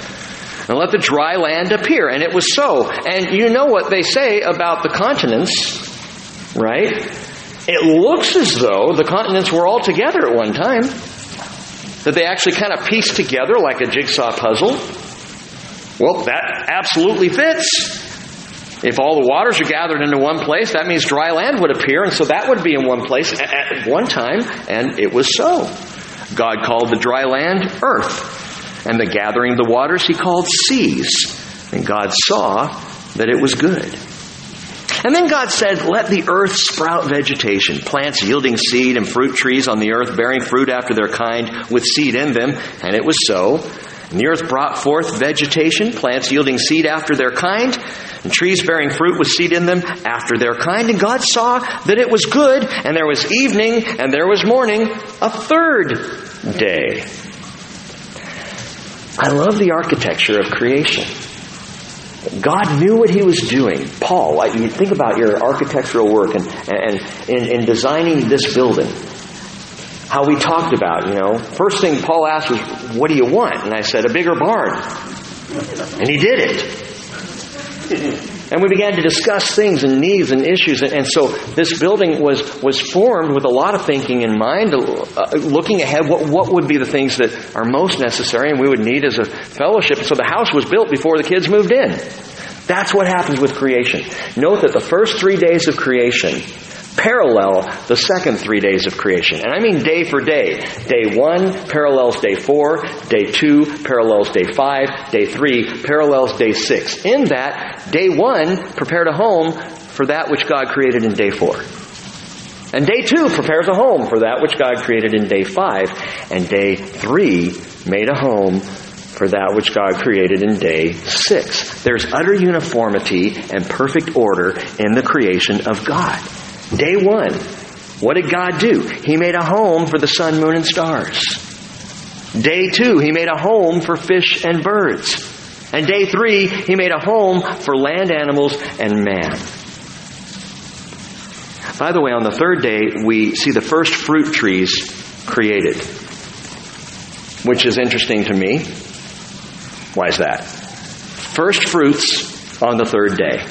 [SPEAKER 1] and let the dry land appear. And it was so. And you know what they say about the continents, right? It looks as though the continents were all together at one time that they actually kind of pieced together like a jigsaw puzzle? Well, that absolutely fits. If all the waters are gathered into one place, that means dry land would appear, and so that would be in one place at one time, and it was so. God called the dry land earth, and the gathering of the waters he called seas. And God saw that it was good. And then God said, Let the earth sprout vegetation, plants yielding seed and fruit trees on the earth, bearing fruit after their kind, with seed in them. And it was so. And the earth brought forth vegetation, plants yielding seed after their kind, and trees bearing fruit with seed in them after their kind. And God saw that it was good, and there was evening, and there was morning, a third day. I love the architecture of creation. God knew what he was doing. Paul, you think about your architectural work and, and in, in designing this building. How we talked about, you know, first thing Paul asked was, what do you want? And I said, a bigger barn. And he did it. And we began to discuss things and needs and issues. And, so this building was, was formed with a lot of thinking in mind, uh, looking ahead, what, what would be the things that are most necessary and we would need as a fellowship. So the house was built before the kids moved in. That's what happens with creation. Note that the first three days of creation parallel the second three days of creation. And I mean day for day. Day one parallels day four, day two parallels day five, day three parallels day six. In that, day one prepared a home for that which God created in day four. And day two prepares a home for that which God created in day five. And day three made a home for that which God created in day six. There's utter uniformity and perfect order in the creation of God. Day one, what did God do? He made a home for the sun, moon, and stars. Day two, He made a home for fish and birds. And day three, He made a home for land animals and man. By the way, on the third day, we see the first fruit trees created, which is interesting to me. Why is that? First fruits on the third day.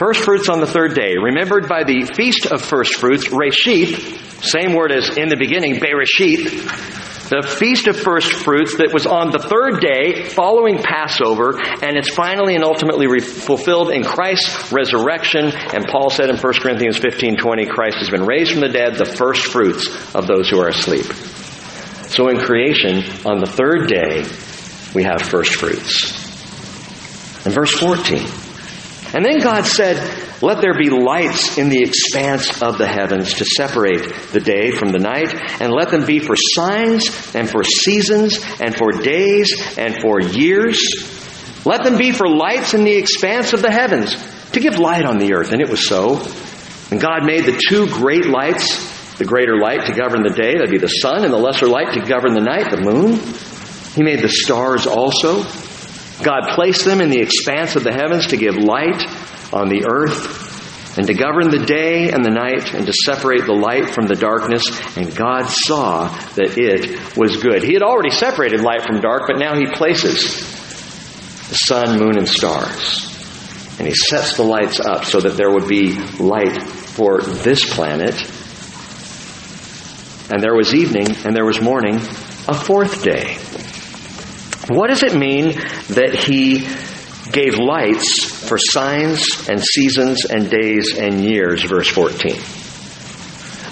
[SPEAKER 1] First fruits on the third day, remembered by the feast of first fruits, Reshith, same word as in the beginning, Bereshith. the Feast of First Fruits that was on the third day following Passover, and it's finally and ultimately re- fulfilled in Christ's resurrection. And Paul said in 1 Corinthians 15 20, Christ has been raised from the dead, the first fruits of those who are asleep. So in creation, on the third day, we have first fruits. In verse 14, and then God said, Let there be lights in the expanse of the heavens to separate the day from the night, and let them be for signs and for seasons and for days and for years. Let them be for lights in the expanse of the heavens to give light on the earth. And it was so. And God made the two great lights, the greater light to govern the day, that'd be the sun, and the lesser light to govern the night, the moon. He made the stars also. God placed them in the expanse of the heavens to give light on the earth and to govern the day and the night and to separate the light from the darkness. And God saw that it was good. He had already separated light from dark, but now He places the sun, moon, and stars. And He sets the lights up so that there would be light for this planet. And there was evening and there was morning, a fourth day. What does it mean that he gave lights for signs and seasons and days and years, verse 14?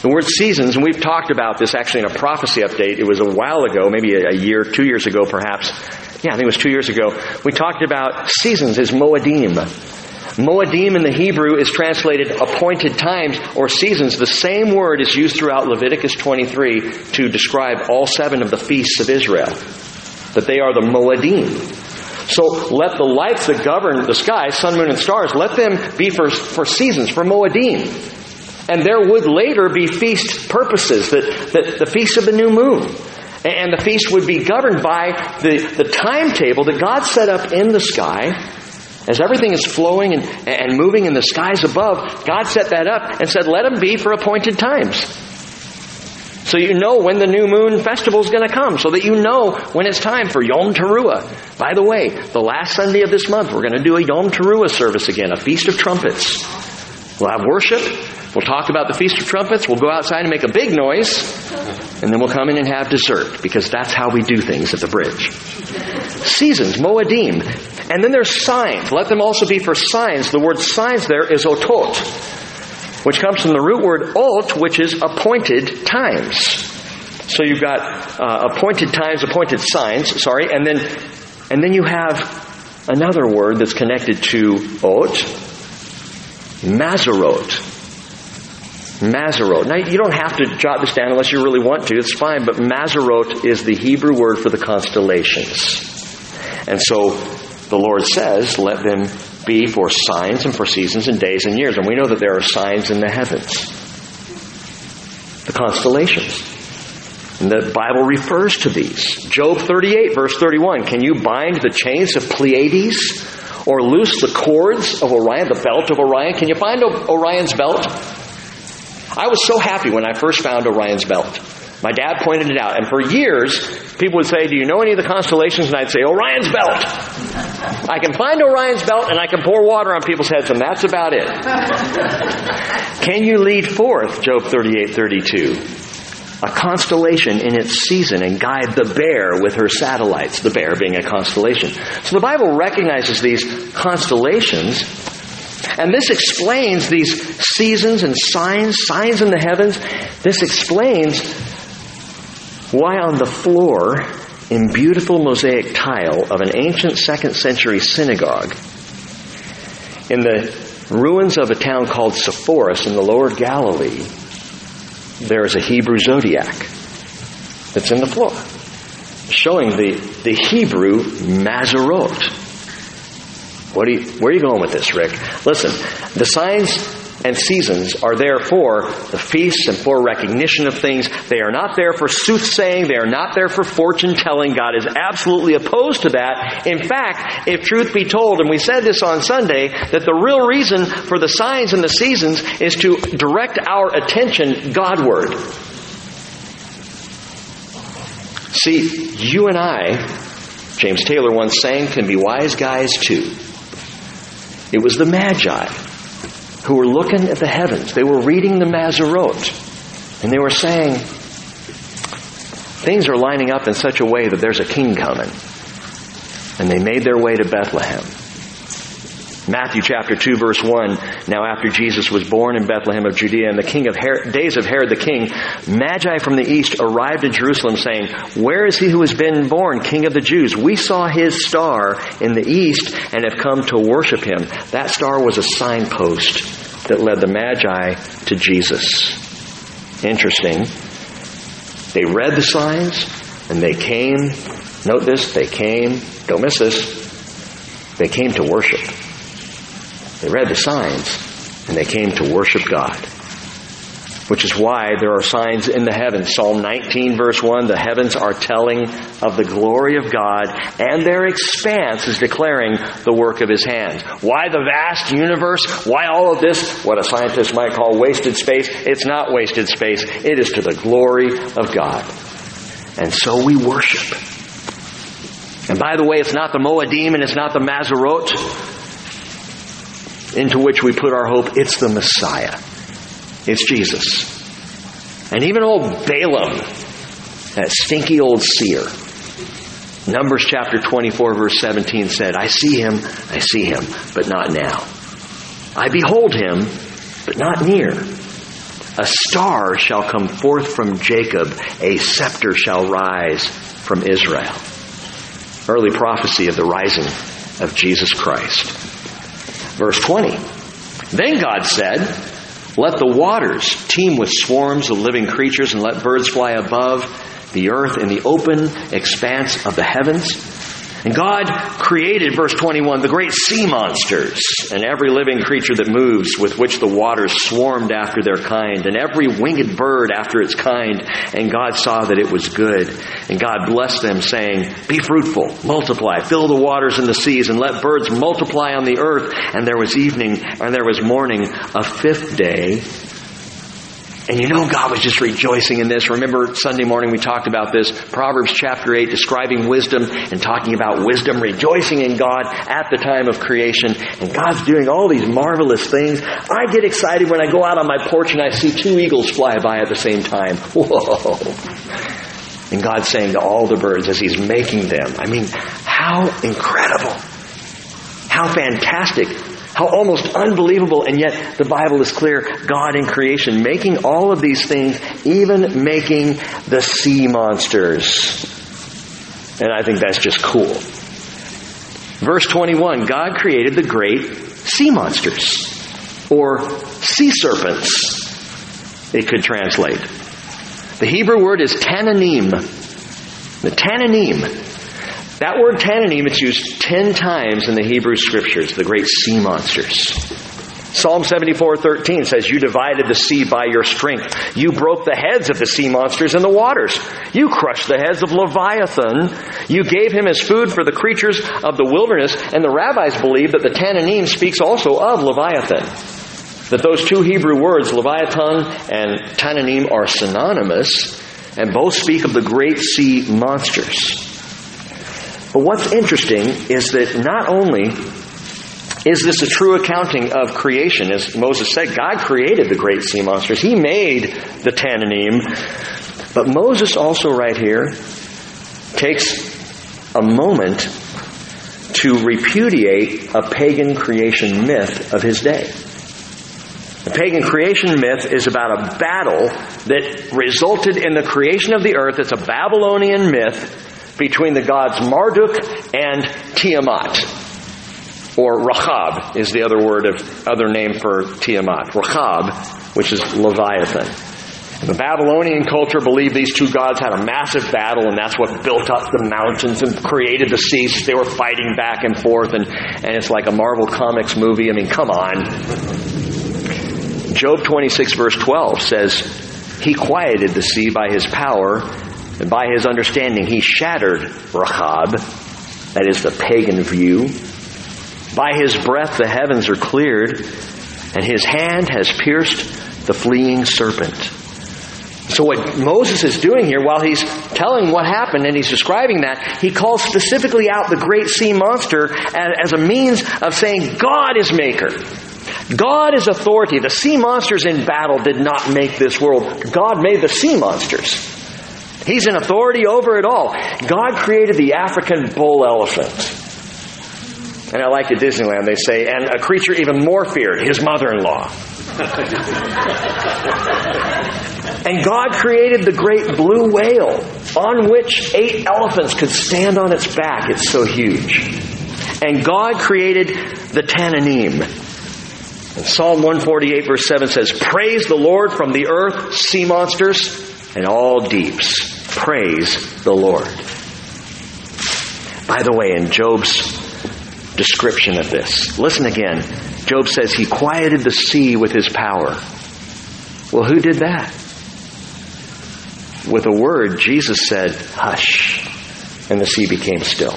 [SPEAKER 1] The word seasons, and we've talked about this actually in a prophecy update. It was a while ago, maybe a year, two years ago perhaps. Yeah, I think it was two years ago. We talked about seasons as Moedim. Moedim in the Hebrew is translated appointed times or seasons. The same word is used throughout Leviticus 23 to describe all seven of the feasts of Israel that they are the Moedim. So let the lights that govern the sky, sun, moon, and stars, let them be for, for seasons, for Moedim. And there would later be feast purposes, that, that the feast of the new moon. And the feast would be governed by the, the timetable that God set up in the sky. As everything is flowing and, and moving in the skies above, God set that up and said, let them be for appointed times. So you know when the new moon festival is going to come, so that you know when it's time for Yom Teruah. By the way, the last Sunday of this month, we're going to do a Yom Teruah service again, a Feast of Trumpets. We'll have worship. We'll talk about the Feast of Trumpets. We'll go outside and make a big noise. And then we'll come in and have dessert, because that's how we do things at the bridge. Seasons, Moedim. And then there's signs. Let them also be for signs. The word signs there is otot which comes from the root word ot, which is appointed times. So you've got uh, appointed times, appointed signs, sorry, and then, and then you have another word that's connected to ot, mazarot. Mazarot. Now, you don't have to jot this down unless you really want to. It's fine, but Mazarot is the Hebrew word for the constellations. And so the Lord says, let them be for signs and for seasons and days and years. And we know that there are signs in the heavens, the constellations. And the Bible refers to these. Job 38, verse 31. Can you bind the chains of Pleiades or loose the cords of Orion, the belt of Orion? Can you find Orion's belt? I was so happy when I first found Orion's belt. My dad pointed it out. And for years, people would say, Do you know any of the constellations? And I'd say, Orion's belt. I can find Orion's belt and I can pour water on people's heads, and that's about it. can you lead forth, Job 38 32? A constellation in its season and guide the bear with her satellites, the bear being a constellation. So the Bible recognizes these constellations and this explains these seasons and signs, signs in the heavens. This explains why on the floor in beautiful mosaic tile of an ancient second century synagogue in the ruins of a town called Sepphoris in the lower Galilee, there is a Hebrew zodiac that's in the floor, showing the, the Hebrew Mazarot. What are you, where are you going with this, Rick? Listen, the signs and seasons are there for the feasts and for recognition of things. They are not there for soothsaying. They are not there for fortune telling. God is absolutely opposed to that. In fact, if truth be told, and we said this on Sunday, that the real reason for the signs and the seasons is to direct our attention Godward. See, you and I, James Taylor once sang, can be wise guys too. It was the Magi who were looking at the heavens. They were reading the Mazarot. And they were saying, things are lining up in such a way that there's a king coming. And they made their way to Bethlehem. Matthew chapter 2 verse 1. Now after Jesus was born in Bethlehem of Judea in the king of days of Herod the king, Magi from the east arrived in Jerusalem saying, Where is he who has been born, king of the Jews? We saw his star in the east and have come to worship him. That star was a signpost that led the Magi to Jesus. Interesting. They read the signs and they came. Note this, they came. Don't miss this. They came to worship. They read the signs and they came to worship God. Which is why there are signs in the heavens. Psalm 19 verse 1, the heavens are telling of the glory of God and their expanse is declaring the work of his hands. Why the vast universe? Why all of this? What a scientist might call wasted space. It's not wasted space. It is to the glory of God. And so we worship. And by the way, it's not the Moedim and it's not the Mazarot into which we put our hope. It's the Messiah. It's Jesus. And even old Balaam, that stinky old seer, Numbers chapter 24 verse 17 said, I see him, I see him, but not now. I behold him, but not near. A star shall come forth from Jacob, a scepter shall rise from Israel. Early prophecy of the rising of Jesus Christ. Verse 20. Then God said, Let the waters teem with swarms of living creatures, and let birds fly above the earth in the open expanse of the heavens. And God created, verse 21, the great sea monsters and every living creature that moves with which the waters swarmed after their kind and every winged bird after its kind. And God saw that it was good. And God blessed them saying, be fruitful, multiply, fill the waters and the seas and let birds multiply on the earth. And there was evening and there was morning, a fifth day. And you know God was just rejoicing in this. Remember Sunday morning we talked about this. Proverbs chapter 8 describing wisdom and talking about wisdom, rejoicing in God at the time of creation. And God's doing all these marvelous things. I get excited when I go out on my porch and I see two eagles fly by at the same time. Whoa. And God's saying to all the birds as He's making them, I mean, how incredible. How fantastic how almost unbelievable, and yet the Bible is clear. God in creation, making all of these things, even making the sea monsters. And I think that's just cool. Verse 21, God created the great sea monsters, or sea serpents, it could translate. The Hebrew word is tananim. The tananim that word tananim, it's used ten times in the Hebrew scriptures, the great sea monsters. Psalm 74:13 says, "You divided the sea by your strength. You broke the heads of the sea monsters in the waters. You crushed the heads of Leviathan. You gave him as food for the creatures of the wilderness." And the rabbis believe that the Tananim speaks also of Leviathan. That those two Hebrew words, Leviathan and Tananim, are synonymous, and both speak of the great sea monsters. But what's interesting is that not only is this a true accounting of creation, as Moses said, God created the great sea monsters. He made the Tananim. But Moses also right here takes a moment to repudiate a pagan creation myth of his day. The pagan creation myth is about a battle that resulted in the creation of the earth. It's a Babylonian myth between the gods Marduk and Tiamat. Or Rahab is the other word of other name for Tiamat. Rahab, which is Leviathan. The Babylonian culture believed these two gods had a massive battle, and that's what built up the mountains and created the seas. They were fighting back and forth, and, and it's like a Marvel Comics movie. I mean, come on. Job 26, verse 12 says, He quieted the sea by his power and by his understanding, he shattered Rahab, that is the pagan view. By his breath, the heavens are cleared, and his hand has pierced the fleeing serpent. So, what Moses is doing here, while he's telling what happened and he's describing that, he calls specifically out the great sea monster as a means of saying God is maker. God is authority. The sea monsters in battle did not make this world. God made the sea monsters. He's in authority over it all. God created the African bull elephant. And I like at Disneyland, they say, and a creature even more feared, his mother in law. and God created the great blue whale, on which eight elephants could stand on its back. It's so huge. And God created the Tananim. And Psalm 148, verse 7 says, Praise the Lord from the earth, sea monsters, and all deeps. Praise the Lord. By the way, in Job's description of this. Listen again. Job says he quieted the sea with his power. Well, who did that? With a word, Jesus said, Hush, and the sea became still.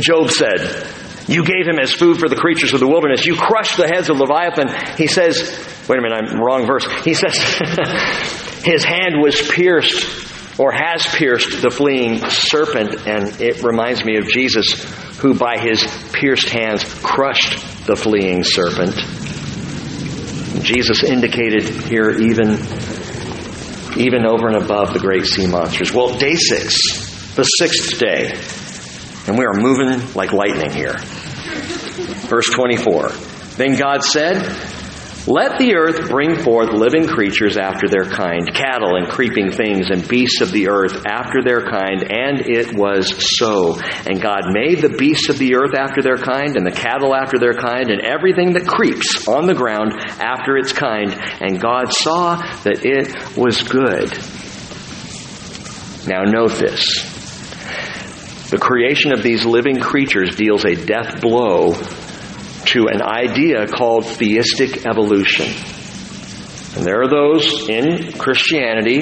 [SPEAKER 1] Job said, You gave him as food for the creatures of the wilderness. You crushed the heads of Leviathan. He says, Wait a minute, I'm wrong verse. He says, His hand was pierced or has pierced the fleeing serpent, and it reminds me of Jesus, who by his pierced hands crushed the fleeing serpent. Jesus indicated here even, even over and above the great sea monsters. Well, day six, the sixth day, and we are moving like lightning here. Verse 24. Then God said, let the earth bring forth living creatures after their kind, cattle and creeping things and beasts of the earth after their kind, and it was so. And God made the beasts of the earth after their kind, and the cattle after their kind, and everything that creeps on the ground after its kind. And God saw that it was good. Now note this. The creation of these living creatures deals a death blow to an idea called theistic evolution. And there are those in Christianity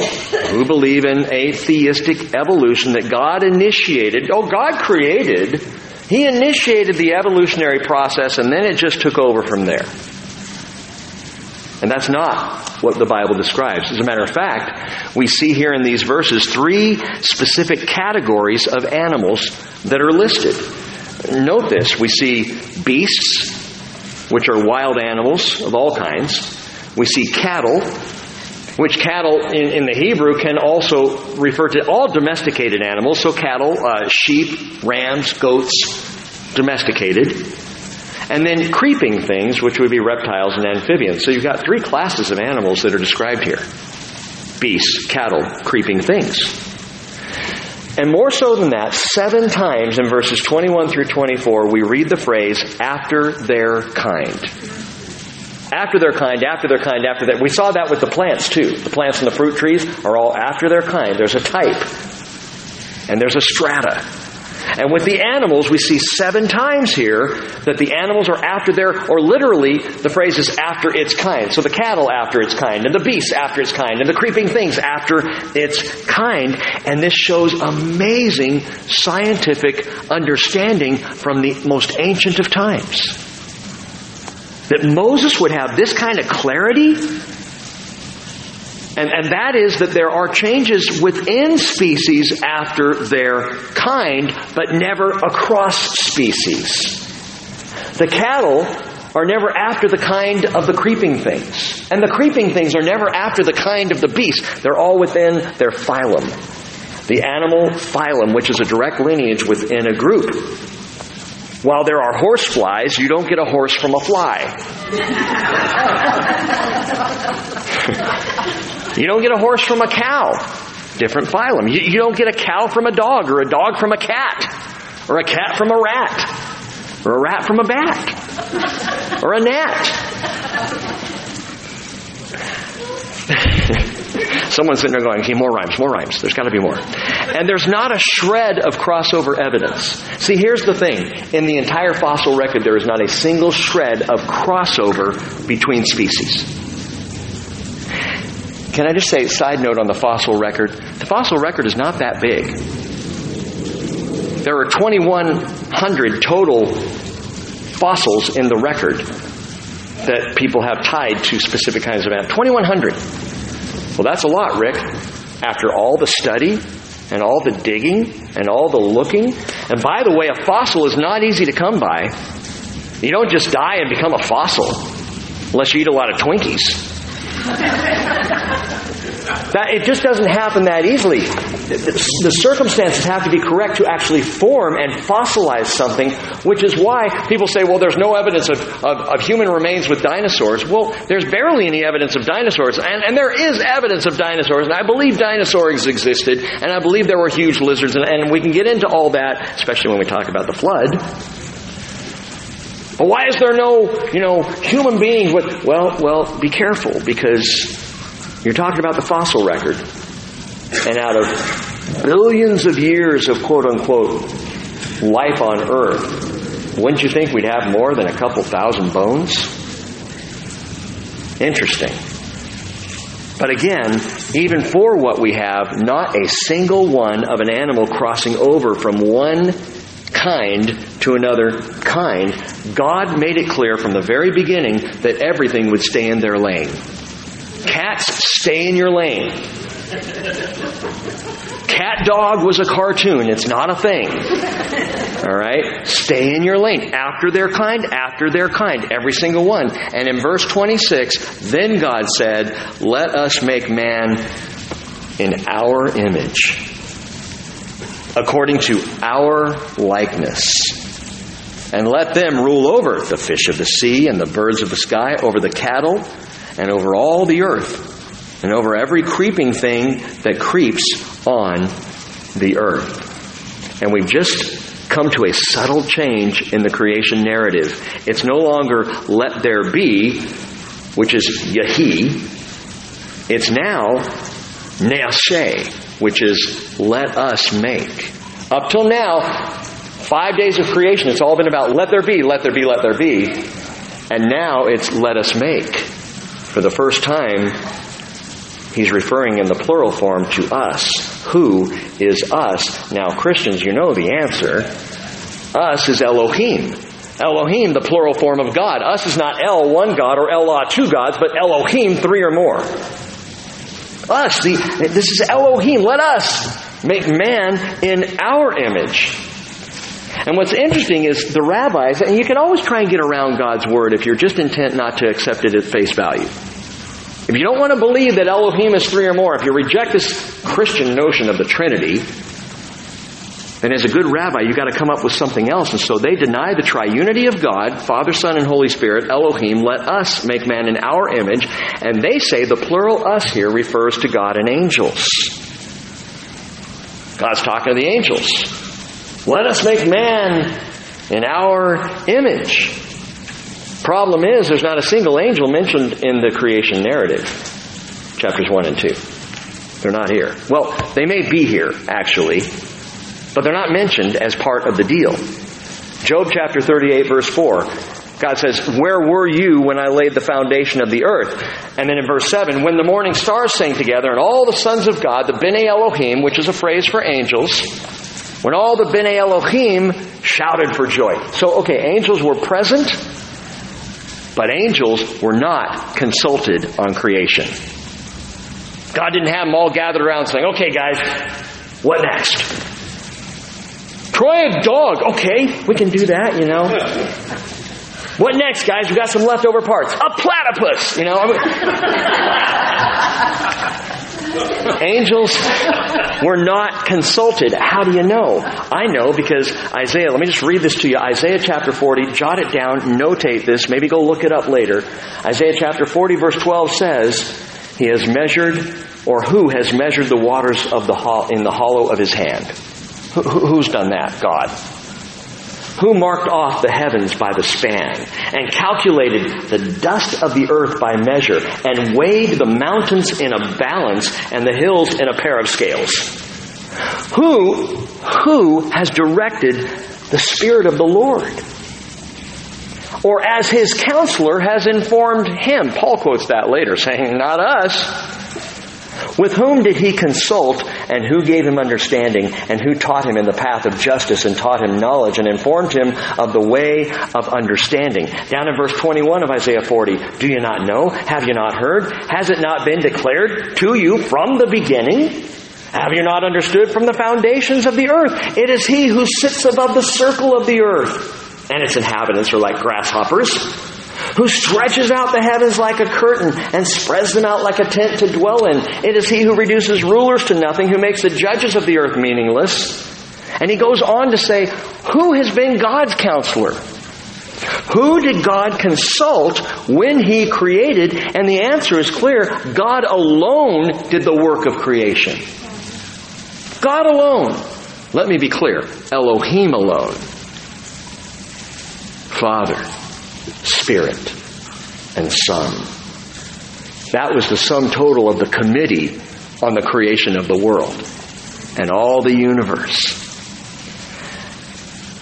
[SPEAKER 1] who believe in a theistic evolution that God initiated. Oh, God created. He initiated the evolutionary process and then it just took over from there. And that's not what the Bible describes. As a matter of fact, we see here in these verses three specific categories of animals that are listed. Note this. We see beasts, which are wild animals of all kinds. We see cattle, which cattle in, in the Hebrew can also refer to all domesticated animals. So cattle, uh, sheep, rams, goats, domesticated. And then creeping things, which would be reptiles and amphibians. So you've got three classes of animals that are described here. Beasts, cattle, creeping things. And more so than that, seven times in verses 21 through 24, we read the phrase, after their kind. After their kind, after their kind, after that. We saw that with the plants too. The plants and the fruit trees are all after their kind. There's a type. And there's a strata. And with the animals, we see seven times here that the animals are after their, or literally, the phrase is after its kind. So the cattle after its kind, and the beasts after its kind, and the creeping things after its kind. And this shows amazing scientific understanding from the most ancient of times. That Moses would have this kind of clarity and, and that is that there are changes within species after their kind, but never across species. The cattle are never after the kind of the creeping things. And the creeping things are never after the kind of the beast. They're all within their phylum. The animal phylum, which is a direct lineage within a group. While there are horse flies, you don't get a horse from a fly. You don't get a horse from a cow. Different phylum. You, you don't get a cow from a dog, or a dog from a cat, or a cat from a rat, or a rat from a bat, or a gnat. Someone's sitting there going, okay, more rhymes, more rhymes. There's got to be more. And there's not a shred of crossover evidence. See, here's the thing. In the entire fossil record, there is not a single shred of crossover between species. Can I just say, side note on the fossil record? The fossil record is not that big. There are 2,100 total fossils in the record that people have tied to specific kinds of animals. 2,100. Well, that's a lot, Rick. After all the study and all the digging and all the looking. And by the way, a fossil is not easy to come by. You don't just die and become a fossil unless you eat a lot of Twinkies. That, it just doesn't happen that easily. The circumstances have to be correct to actually form and fossilize something, which is why people say, well, there's no evidence of, of, of human remains with dinosaurs. Well, there's barely any evidence of dinosaurs, and, and there is evidence of dinosaurs, and I believe dinosaurs existed, and I believe there were huge lizards, and, and we can get into all that, especially when we talk about the flood. But why is there no, you know, human beings with, well, well, be careful because you're talking about the fossil record. And out of billions of years of quote unquote life on Earth, wouldn't you think we'd have more than a couple thousand bones? Interesting. But again, even for what we have, not a single one of an animal crossing over from one kind to another kind. God made it clear from the very beginning that everything would stay in their lane. Cats, stay in your lane. Cat dog was a cartoon. It's not a thing. All right? Stay in your lane. After their kind, after their kind. Every single one. And in verse 26, then God said, Let us make man in our image according to our likeness. And let them rule over the fish of the sea and the birds of the sky, over the cattle, and over all the earth, and over every creeping thing that creeps on the earth. And we've just come to a subtle change in the creation narrative. It's no longer let there be, which is Yahi. It's now Na'aseh, which is let us make. Up till now, five days of creation, it's all been about let there be, let there be, let there be. And now it's let us make. For the first time, he's referring in the plural form to us. Who is us? Now, Christians, you know the answer. Us is Elohim. Elohim, the plural form of God. Us is not El, one God, or Elah, two gods, but Elohim, three or more. Us, the, this is Elohim. Let us make man in our image. And what's interesting is the rabbis, and you can always try and get around God's word if you're just intent not to accept it at face value. If you don't want to believe that Elohim is three or more, if you reject this Christian notion of the Trinity, then as a good rabbi, you've got to come up with something else. And so they deny the triunity of God, Father, Son, and Holy Spirit, Elohim, let us make man in our image. And they say the plural us here refers to God and angels. God's talking to the angels. Let us make man in our image. Problem is, there's not a single angel mentioned in the creation narrative, chapters 1 and 2. They're not here. Well, they may be here, actually, but they're not mentioned as part of the deal. Job chapter 38 verse 4. God says, Where were you when I laid the foundation of the earth? And then in verse 7, when the morning stars sang together and all the sons of God, the B'nai Elohim, which is a phrase for angels, when all the B'nai Elohim shouted for joy. So, okay, angels were present, but angels were not consulted on creation. God didn't have them all gathered around saying, okay guys, what next? Try a dog. Okay, we can do that, you know. What next, guys? We got some leftover parts. A platypus, you know. Angels were not consulted. How do you know? I know because Isaiah, let me just read this to you. Isaiah chapter 40, jot it down, notate this, maybe go look it up later. Isaiah chapter 40 verse 12 says, He has measured, or who has measured the waters of the in the hollow of his hand? Who's done that? God. Who marked off the heavens by the span and calculated the dust of the earth by measure and weighed the mountains in a balance and the hills in a pair of scales? Who, who has directed the Spirit of the Lord? Or as his counselor has informed him. Paul quotes that later saying, not us. With whom did he consult, and who gave him understanding, and who taught him in the path of justice, and taught him knowledge, and informed him of the way of understanding? Down in verse 21 of Isaiah 40, do you not know? Have you not heard? Has it not been declared to you from the beginning? Have you not understood from the foundations of the earth? It is he who sits above the circle of the earth, and its inhabitants are like grasshoppers who stretches out the heavens like a curtain and spreads them out like a tent to dwell in. It is he who reduces rulers to nothing, who makes the judges of the earth meaningless. And he goes on to say, who has been God's counselor? Who did God consult when He created? And the answer is clear God alone did the work of creation. God alone. Let me be clear Elohim alone. Father, Spirit, and Son. That was the sum total of the committee on the creation of the world and all the universe.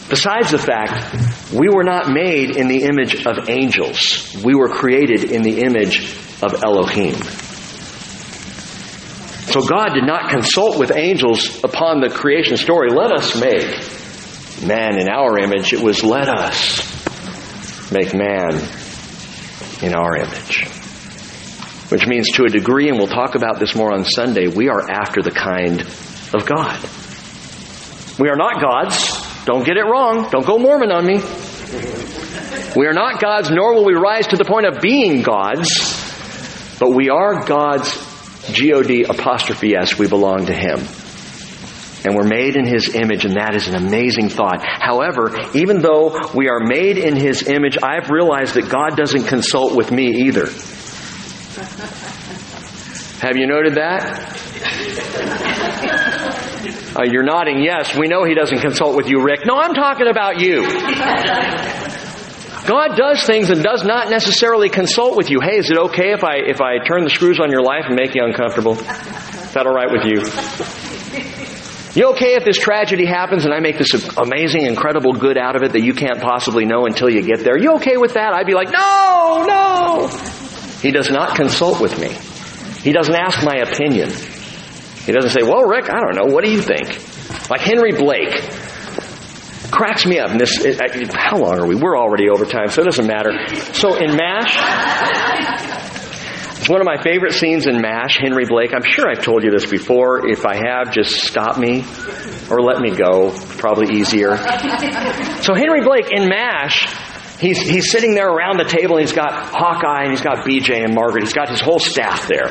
[SPEAKER 1] Besides the fact, we were not made in the image of angels. We were created in the image of Elohim. So God did not consult with angels upon the creation story. Let us make man in our image. It was let us make man in our image. Which means to a degree, and we'll talk about this more on Sunday, we are after the kind of God. We are not gods. Don't get it wrong. Don't go Mormon on me. We are not gods, nor will we rise to the point of being gods, but we are God's G-O-D apostrophe S. We belong to Him. And we're made in His image, and that is an amazing thought. However, even though we are made in His image, I've realized that God doesn't consult with me either. Have you noted that? Uh, you're nodding yes. We know he doesn't consult with you, Rick. No, I'm talking about you. God does things and does not necessarily consult with you. Hey, is it okay if I if I turn the screws on your life and make you uncomfortable? Is that all right with you? You okay if this tragedy happens and I make this amazing, incredible good out of it that you can't possibly know until you get there? You okay with that? I'd be like, no, no. He does not consult with me. He doesn't ask my opinion. He doesn't say, well, Rick, I don't know. What do you think? Like Henry Blake cracks me up. And this, how long are we? We're already over time, so it doesn't matter. So in MASH, it's one of my favorite scenes in MASH, Henry Blake. I'm sure I've told you this before. If I have, just stop me or let me go. Probably easier. So Henry Blake in MASH, he's, he's sitting there around the table and he's got Hawkeye and he's got BJ and Margaret. He's got his whole staff there.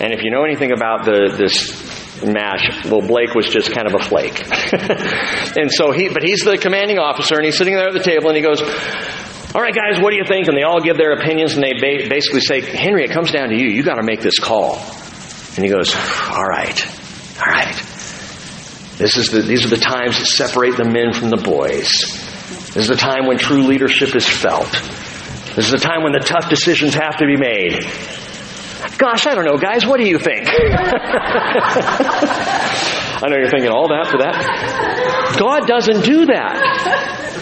[SPEAKER 1] And if you know anything about the, this MASH, well, Blake was just kind of a flake. and so he, but he's the commanding officer, and he's sitting there at the table, and he goes, all right, guys, what do you think? And they all give their opinions, and they ba- basically say, Henry, it comes down to you. You got to make this call. And he goes, all right, all right. This is the, these are the times that separate the men from the boys. This is the time when true leadership is felt. This is the time when the tough decisions have to be made. Gosh, I don't know, guys, what do you think? I know you're thinking all that for that. God doesn't do that.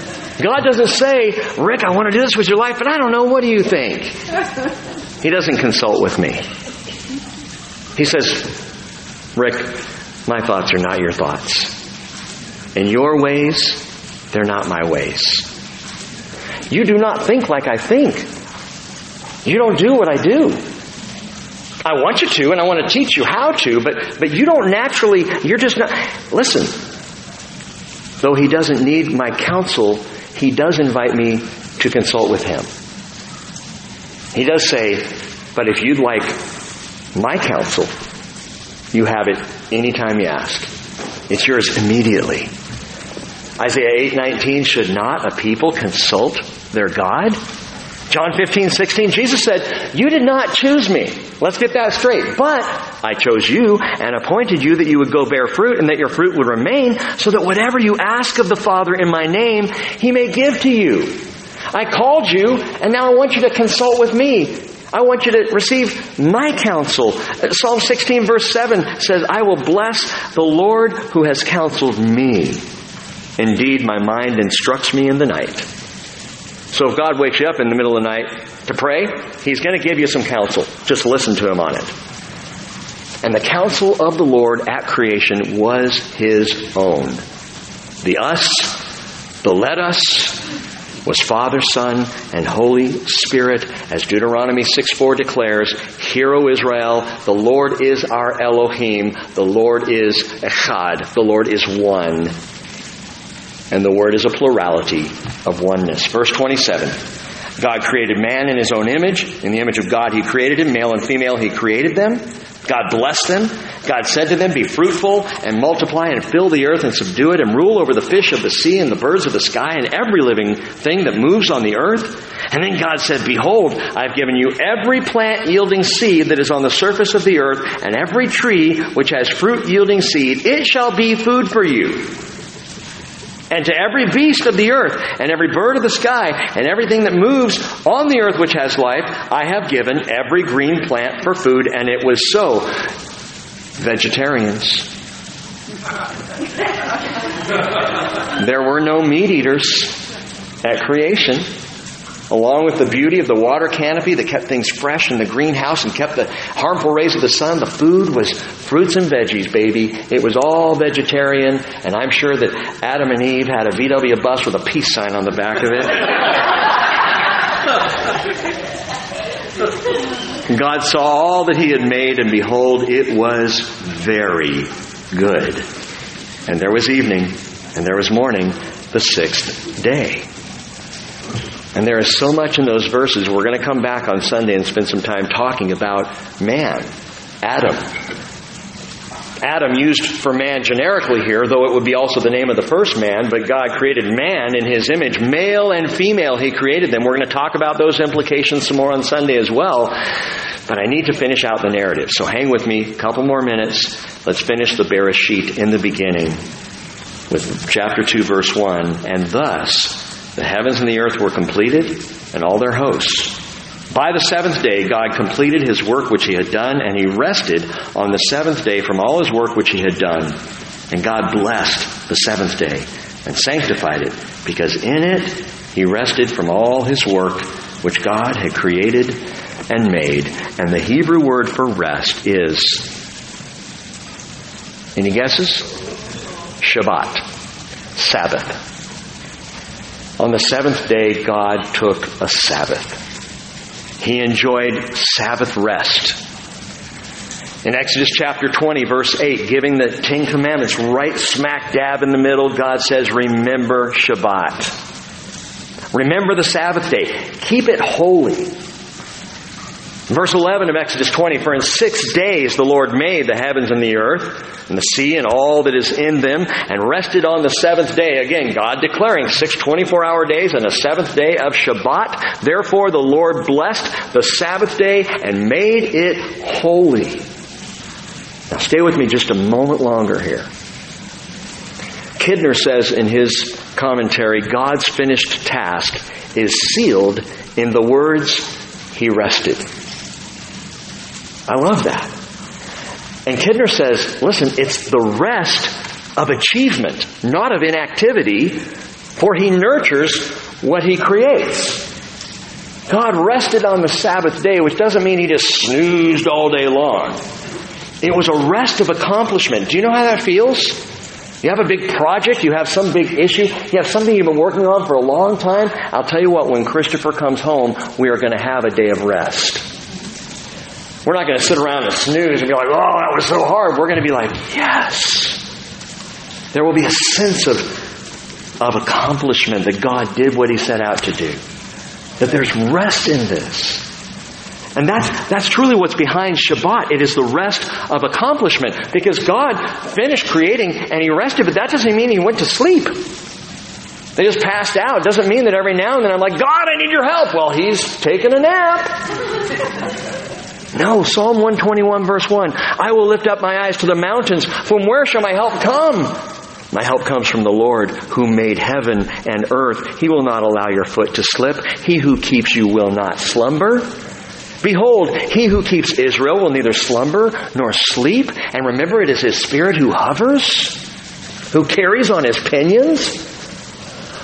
[SPEAKER 1] God doesn't say, Rick, I want to do this with your life, but I don't know, what do you think? He doesn't consult with me. He says, Rick, my thoughts are not your thoughts. And your ways, they're not my ways. You do not think like I think. You don't do what I do. I want you to, and I want to teach you how to, but, but you don't naturally, you're just not. Listen, though he doesn't need my counsel, he does invite me to consult with him. He does say, but if you'd like my counsel, you have it anytime you ask. It's yours immediately. Isaiah 8:19 should not a people consult their God? John 15, 16, Jesus said, You did not choose me. Let's get that straight. But I chose you and appointed you that you would go bear fruit and that your fruit would remain so that whatever you ask of the Father in my name, he may give to you. I called you and now I want you to consult with me. I want you to receive my counsel. Psalm 16 verse 7 says, I will bless the Lord who has counseled me. Indeed, my mind instructs me in the night. So if God wakes you up in the middle of the night to pray, He's going to give you some counsel. Just listen to Him on it. And the counsel of the Lord at creation was His own. The us, the let us, was Father, Son, and Holy Spirit, as Deuteronomy 6 4 declares, Hear, O Israel, the Lord is our Elohim, the Lord is Echad, the Lord is one. And the word is a plurality of oneness. Verse 27. God created man in his own image. In the image of God, he created him. Male and female, he created them. God blessed them. God said to them, Be fruitful and multiply and fill the earth and subdue it and rule over the fish of the sea and the birds of the sky and every living thing that moves on the earth. And then God said, Behold, I've given you every plant yielding seed that is on the surface of the earth and every tree which has fruit yielding seed. It shall be food for you. And to every beast of the earth, and every bird of the sky, and everything that moves on the earth which has life, I have given every green plant for food, and it was so. Vegetarians. there were no meat eaters at creation along with the beauty of the water canopy that kept things fresh in the greenhouse and kept the harmful rays of the sun, the food was fruits and veggies, baby. It was all vegetarian, and I'm sure that Adam and Eve had a VW bus with a peace sign on the back of it. God saw all that He had made, and behold, it was very good. And there was evening, and there was morning, the sixth day. And there is so much in those verses. We're going to come back on Sunday and spend some time talking about man, Adam. Adam used for man generically here, though it would be also the name of the first man, but God created man in his image. Male and female, he created them. We're going to talk about those implications some more on Sunday as well. But I need to finish out the narrative. So hang with me a couple more minutes. Let's finish the Bereshit in the beginning with chapter 2, verse 1. And thus, the heavens and the earth were completed, and all their hosts. By the seventh day, God completed his work which he had done, and he rested on the seventh day from all his work which he had done. And God blessed the seventh day and sanctified it, because in it he rested from all his work which God had created and made. And the Hebrew word for rest is, any guesses? Shabbat, Sabbath. On the seventh day, God took a Sabbath. He enjoyed Sabbath rest. In Exodus chapter 20, verse 8, giving the Ten Commandments right smack dab in the middle, God says, Remember Shabbat. Remember the Sabbath day. Keep it holy. Verse 11 of Exodus 20, For in six days the Lord made the heavens and the earth, and the sea and all that is in them, and rested on the seventh day. Again, God declaring six 24 hour days and a seventh day of Shabbat. Therefore the Lord blessed the Sabbath day and made it holy. Now stay with me just a moment longer here. Kidner says in his commentary, God's finished task is sealed in the words, He rested. I love that. And Kidner says, listen, it's the rest of achievement, not of inactivity, for he nurtures what he creates. God rested on the Sabbath day, which doesn't mean he just snoozed all day long. It was a rest of accomplishment. Do you know how that feels? You have a big project, you have some big issue, you have something you've been working on for a long time. I'll tell you what, when Christopher comes home, we are going to have a day of rest. We're not going to sit around and snooze and be like, oh, that was so hard. We're going to be like, yes. There will be a sense of, of accomplishment that God did what He set out to do. That there's rest in this. And that's, that's truly what's behind Shabbat. It is the rest of accomplishment. Because God finished creating and He rested, but that doesn't mean He went to sleep. They just passed out. It doesn't mean that every now and then I'm like, God, I need your help. Well, He's taking a nap. No, Psalm 121 verse 1. I will lift up my eyes to the mountains. From where shall my help come? My help comes from the Lord who made heaven and earth. He will not allow your foot to slip. He who keeps you will not slumber. Behold, he who keeps Israel will neither slumber nor sleep. And remember, it is his spirit who hovers, who carries on his pinions,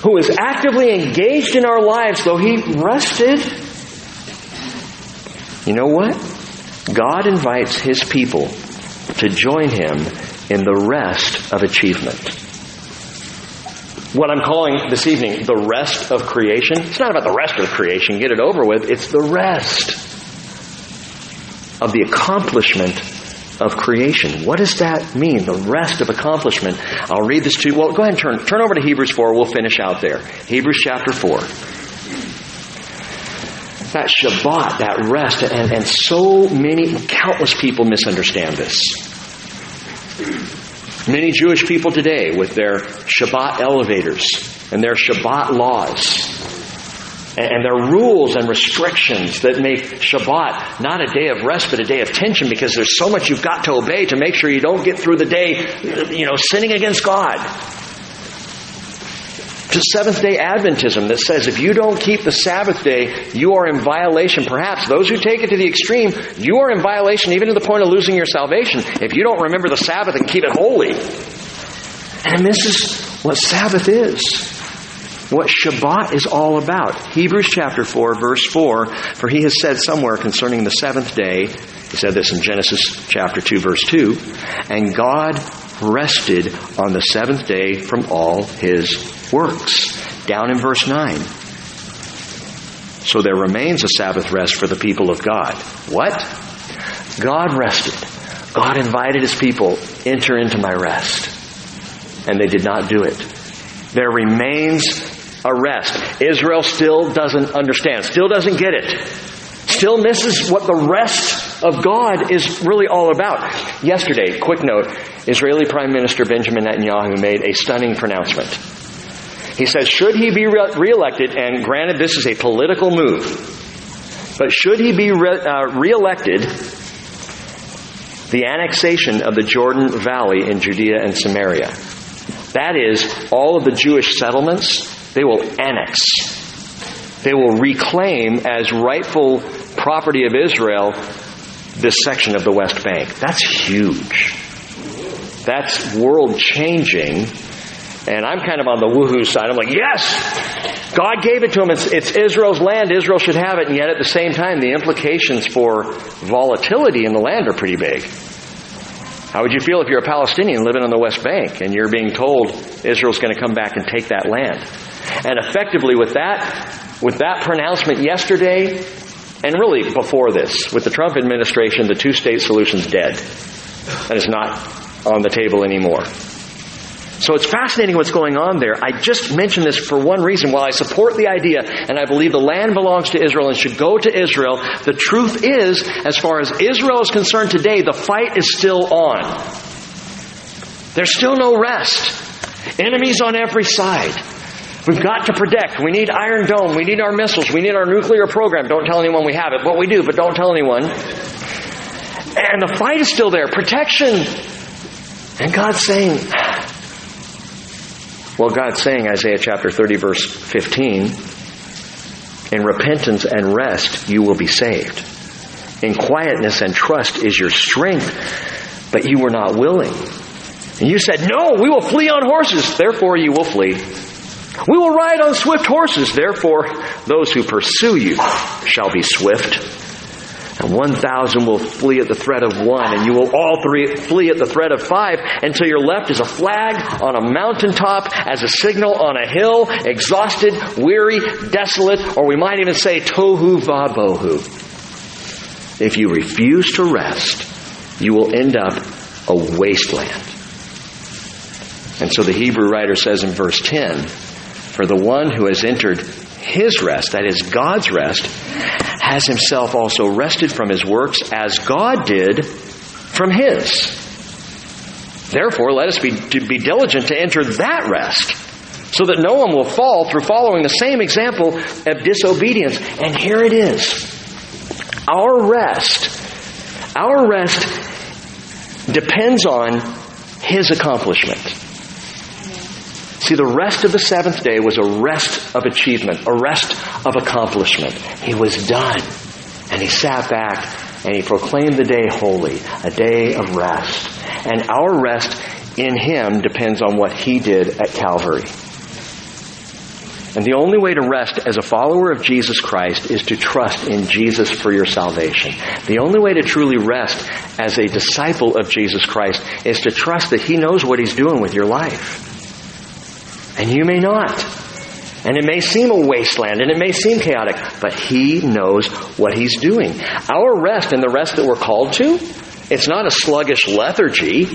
[SPEAKER 1] who is actively engaged in our lives, though he rested. You know what? God invites His people to join Him in the rest of achievement. What I'm calling this evening the rest of creation, it's not about the rest of creation, get it over with. It's the rest of the accomplishment of creation. What does that mean? The rest of accomplishment. I'll read this to you. Well, go ahead and turn, turn over to Hebrews 4. We'll finish out there. Hebrews chapter 4. That Shabbat, that rest, and, and so many, countless people misunderstand this. Many Jewish people today, with their Shabbat elevators and their Shabbat laws, and their rules and restrictions that make Shabbat not a day of rest but a day of tension because there's so much you've got to obey to make sure you don't get through the day, you know, sinning against God. To Seventh day Adventism that says if you don't keep the Sabbath day, you are in violation. Perhaps those who take it to the extreme, you are in violation even to the point of losing your salvation if you don't remember the Sabbath and keep it holy. And this is what Sabbath is what Shabbat is all about. Hebrews chapter 4, verse 4, for he has said somewhere concerning the seventh day, he said this in Genesis chapter 2, verse 2, and God rested on the seventh day from all his works. Down in verse 9. So there remains a Sabbath rest for the people of God. What? God rested. God invited his people, enter into my rest. And they did not do it. There remains a rest. Israel still doesn't understand, still doesn't get it, still misses what the rest of God is really all about. Yesterday, quick note Israeli Prime Minister Benjamin Netanyahu made a stunning pronouncement. He says, should he be re- elected and granted this is a political move, but should he be re- uh, reelected, the annexation of the Jordan Valley in Judea and Samaria. That is, all of the Jewish settlements they will annex. They will reclaim as rightful property of Israel this section of the West Bank. That's huge. That's world changing. And I'm kind of on the woohoo side. I'm like, yes! God gave it to him. It's, it's, Israel's land. Israel should have it. And yet at the same time, the implications for volatility in the land are pretty big. How would you feel if you're a Palestinian living on the West Bank and you're being told Israel's going to come back and take that land? And effectively with that, with that pronouncement yesterday, and really before this, with the Trump administration, the two-state solution's dead. And it's not on the table anymore. So it's fascinating what's going on there. I just mention this for one reason. While I support the idea and I believe the land belongs to Israel and should go to Israel, the truth is, as far as Israel is concerned today, the fight is still on. There's still no rest. Enemies on every side. We've got to protect. We need Iron Dome. We need our missiles. We need our nuclear program. Don't tell anyone we have it. But we do, but don't tell anyone. And the fight is still there. Protection. And God's saying, well, God's saying, Isaiah chapter 30, verse 15, in repentance and rest you will be saved. In quietness and trust is your strength, but you were not willing. And you said, No, we will flee on horses, therefore you will flee. We will ride on swift horses, therefore those who pursue you shall be swift. And 1,000 will flee at the threat of one, and you will all three flee at the threat of five until your left is a flag on a mountaintop, as a signal on a hill, exhausted, weary, desolate, or we might even say tohu vabohu. If you refuse to rest, you will end up a wasteland. And so the Hebrew writer says in verse 10, For the one who has entered his rest, that is God's rest, has himself also rested from his works as God did from his. Therefore, let us be, be diligent to enter that rest so that no one will fall through following the same example of disobedience. And here it is. Our rest, our rest depends on his accomplishment. See, the rest of the seventh day was a rest of achievement, a rest of accomplishment. He was done. And he sat back and he proclaimed the day holy, a day of rest. And our rest in him depends on what he did at Calvary. And the only way to rest as a follower of Jesus Christ is to trust in Jesus for your salvation. The only way to truly rest as a disciple of Jesus Christ is to trust that He knows what He's doing with your life. And you may not. And it may seem a wasteland and it may seem chaotic, but He knows what He's doing. Our rest and the rest that we're called to, it's not a sluggish lethargy.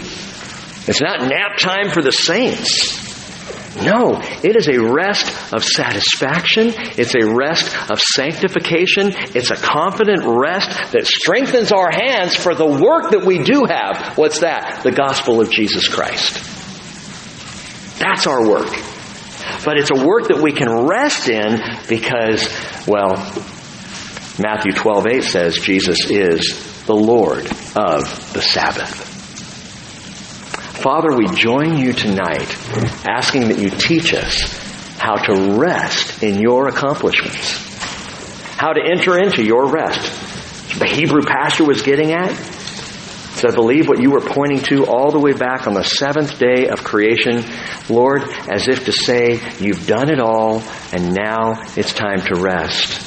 [SPEAKER 1] It's not nap time for the saints. No, it is a rest of satisfaction. It's a rest of sanctification. It's a confident rest that strengthens our hands for the work that we do have. What's that? The gospel of Jesus Christ. That's our work. But it's a work that we can rest in because, well, Matthew 12, 8 says Jesus is the Lord of the Sabbath. Father, we join you tonight asking that you teach us how to rest in your accomplishments, how to enter into your rest. The Hebrew pastor was getting at. So I believe what you were pointing to all the way back on the seventh day of creation, Lord, as if to say, you've done it all and now it's time to rest.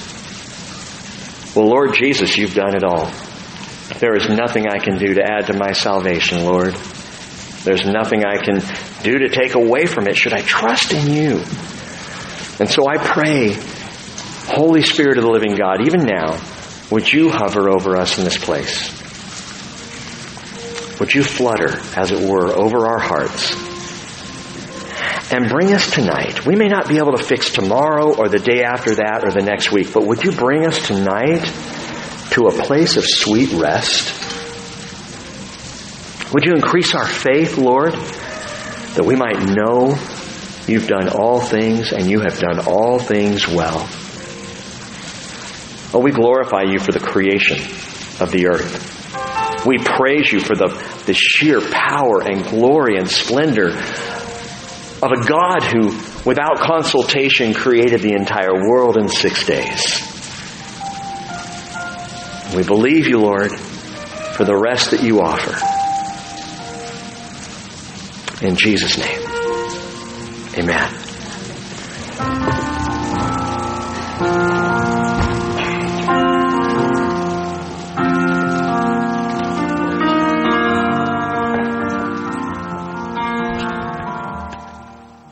[SPEAKER 1] Well, Lord Jesus, you've done it all. There is nothing I can do to add to my salvation, Lord. There's nothing I can do to take away from it. Should I trust in you? And so I pray, Holy Spirit of the living God, even now, would you hover over us in this place? Would you flutter, as it were, over our hearts? And bring us tonight. We may not be able to fix tomorrow or the day after that or the next week, but would you bring us tonight to a place of sweet rest? Would you increase our faith, Lord, that we might know you've done all things and you have done all things well? Oh, we glorify you for the creation of the earth. We praise you for the, the sheer power and glory and splendor of a God who, without consultation, created the entire world in six days. We believe you, Lord, for the rest that you offer. In Jesus' name, amen.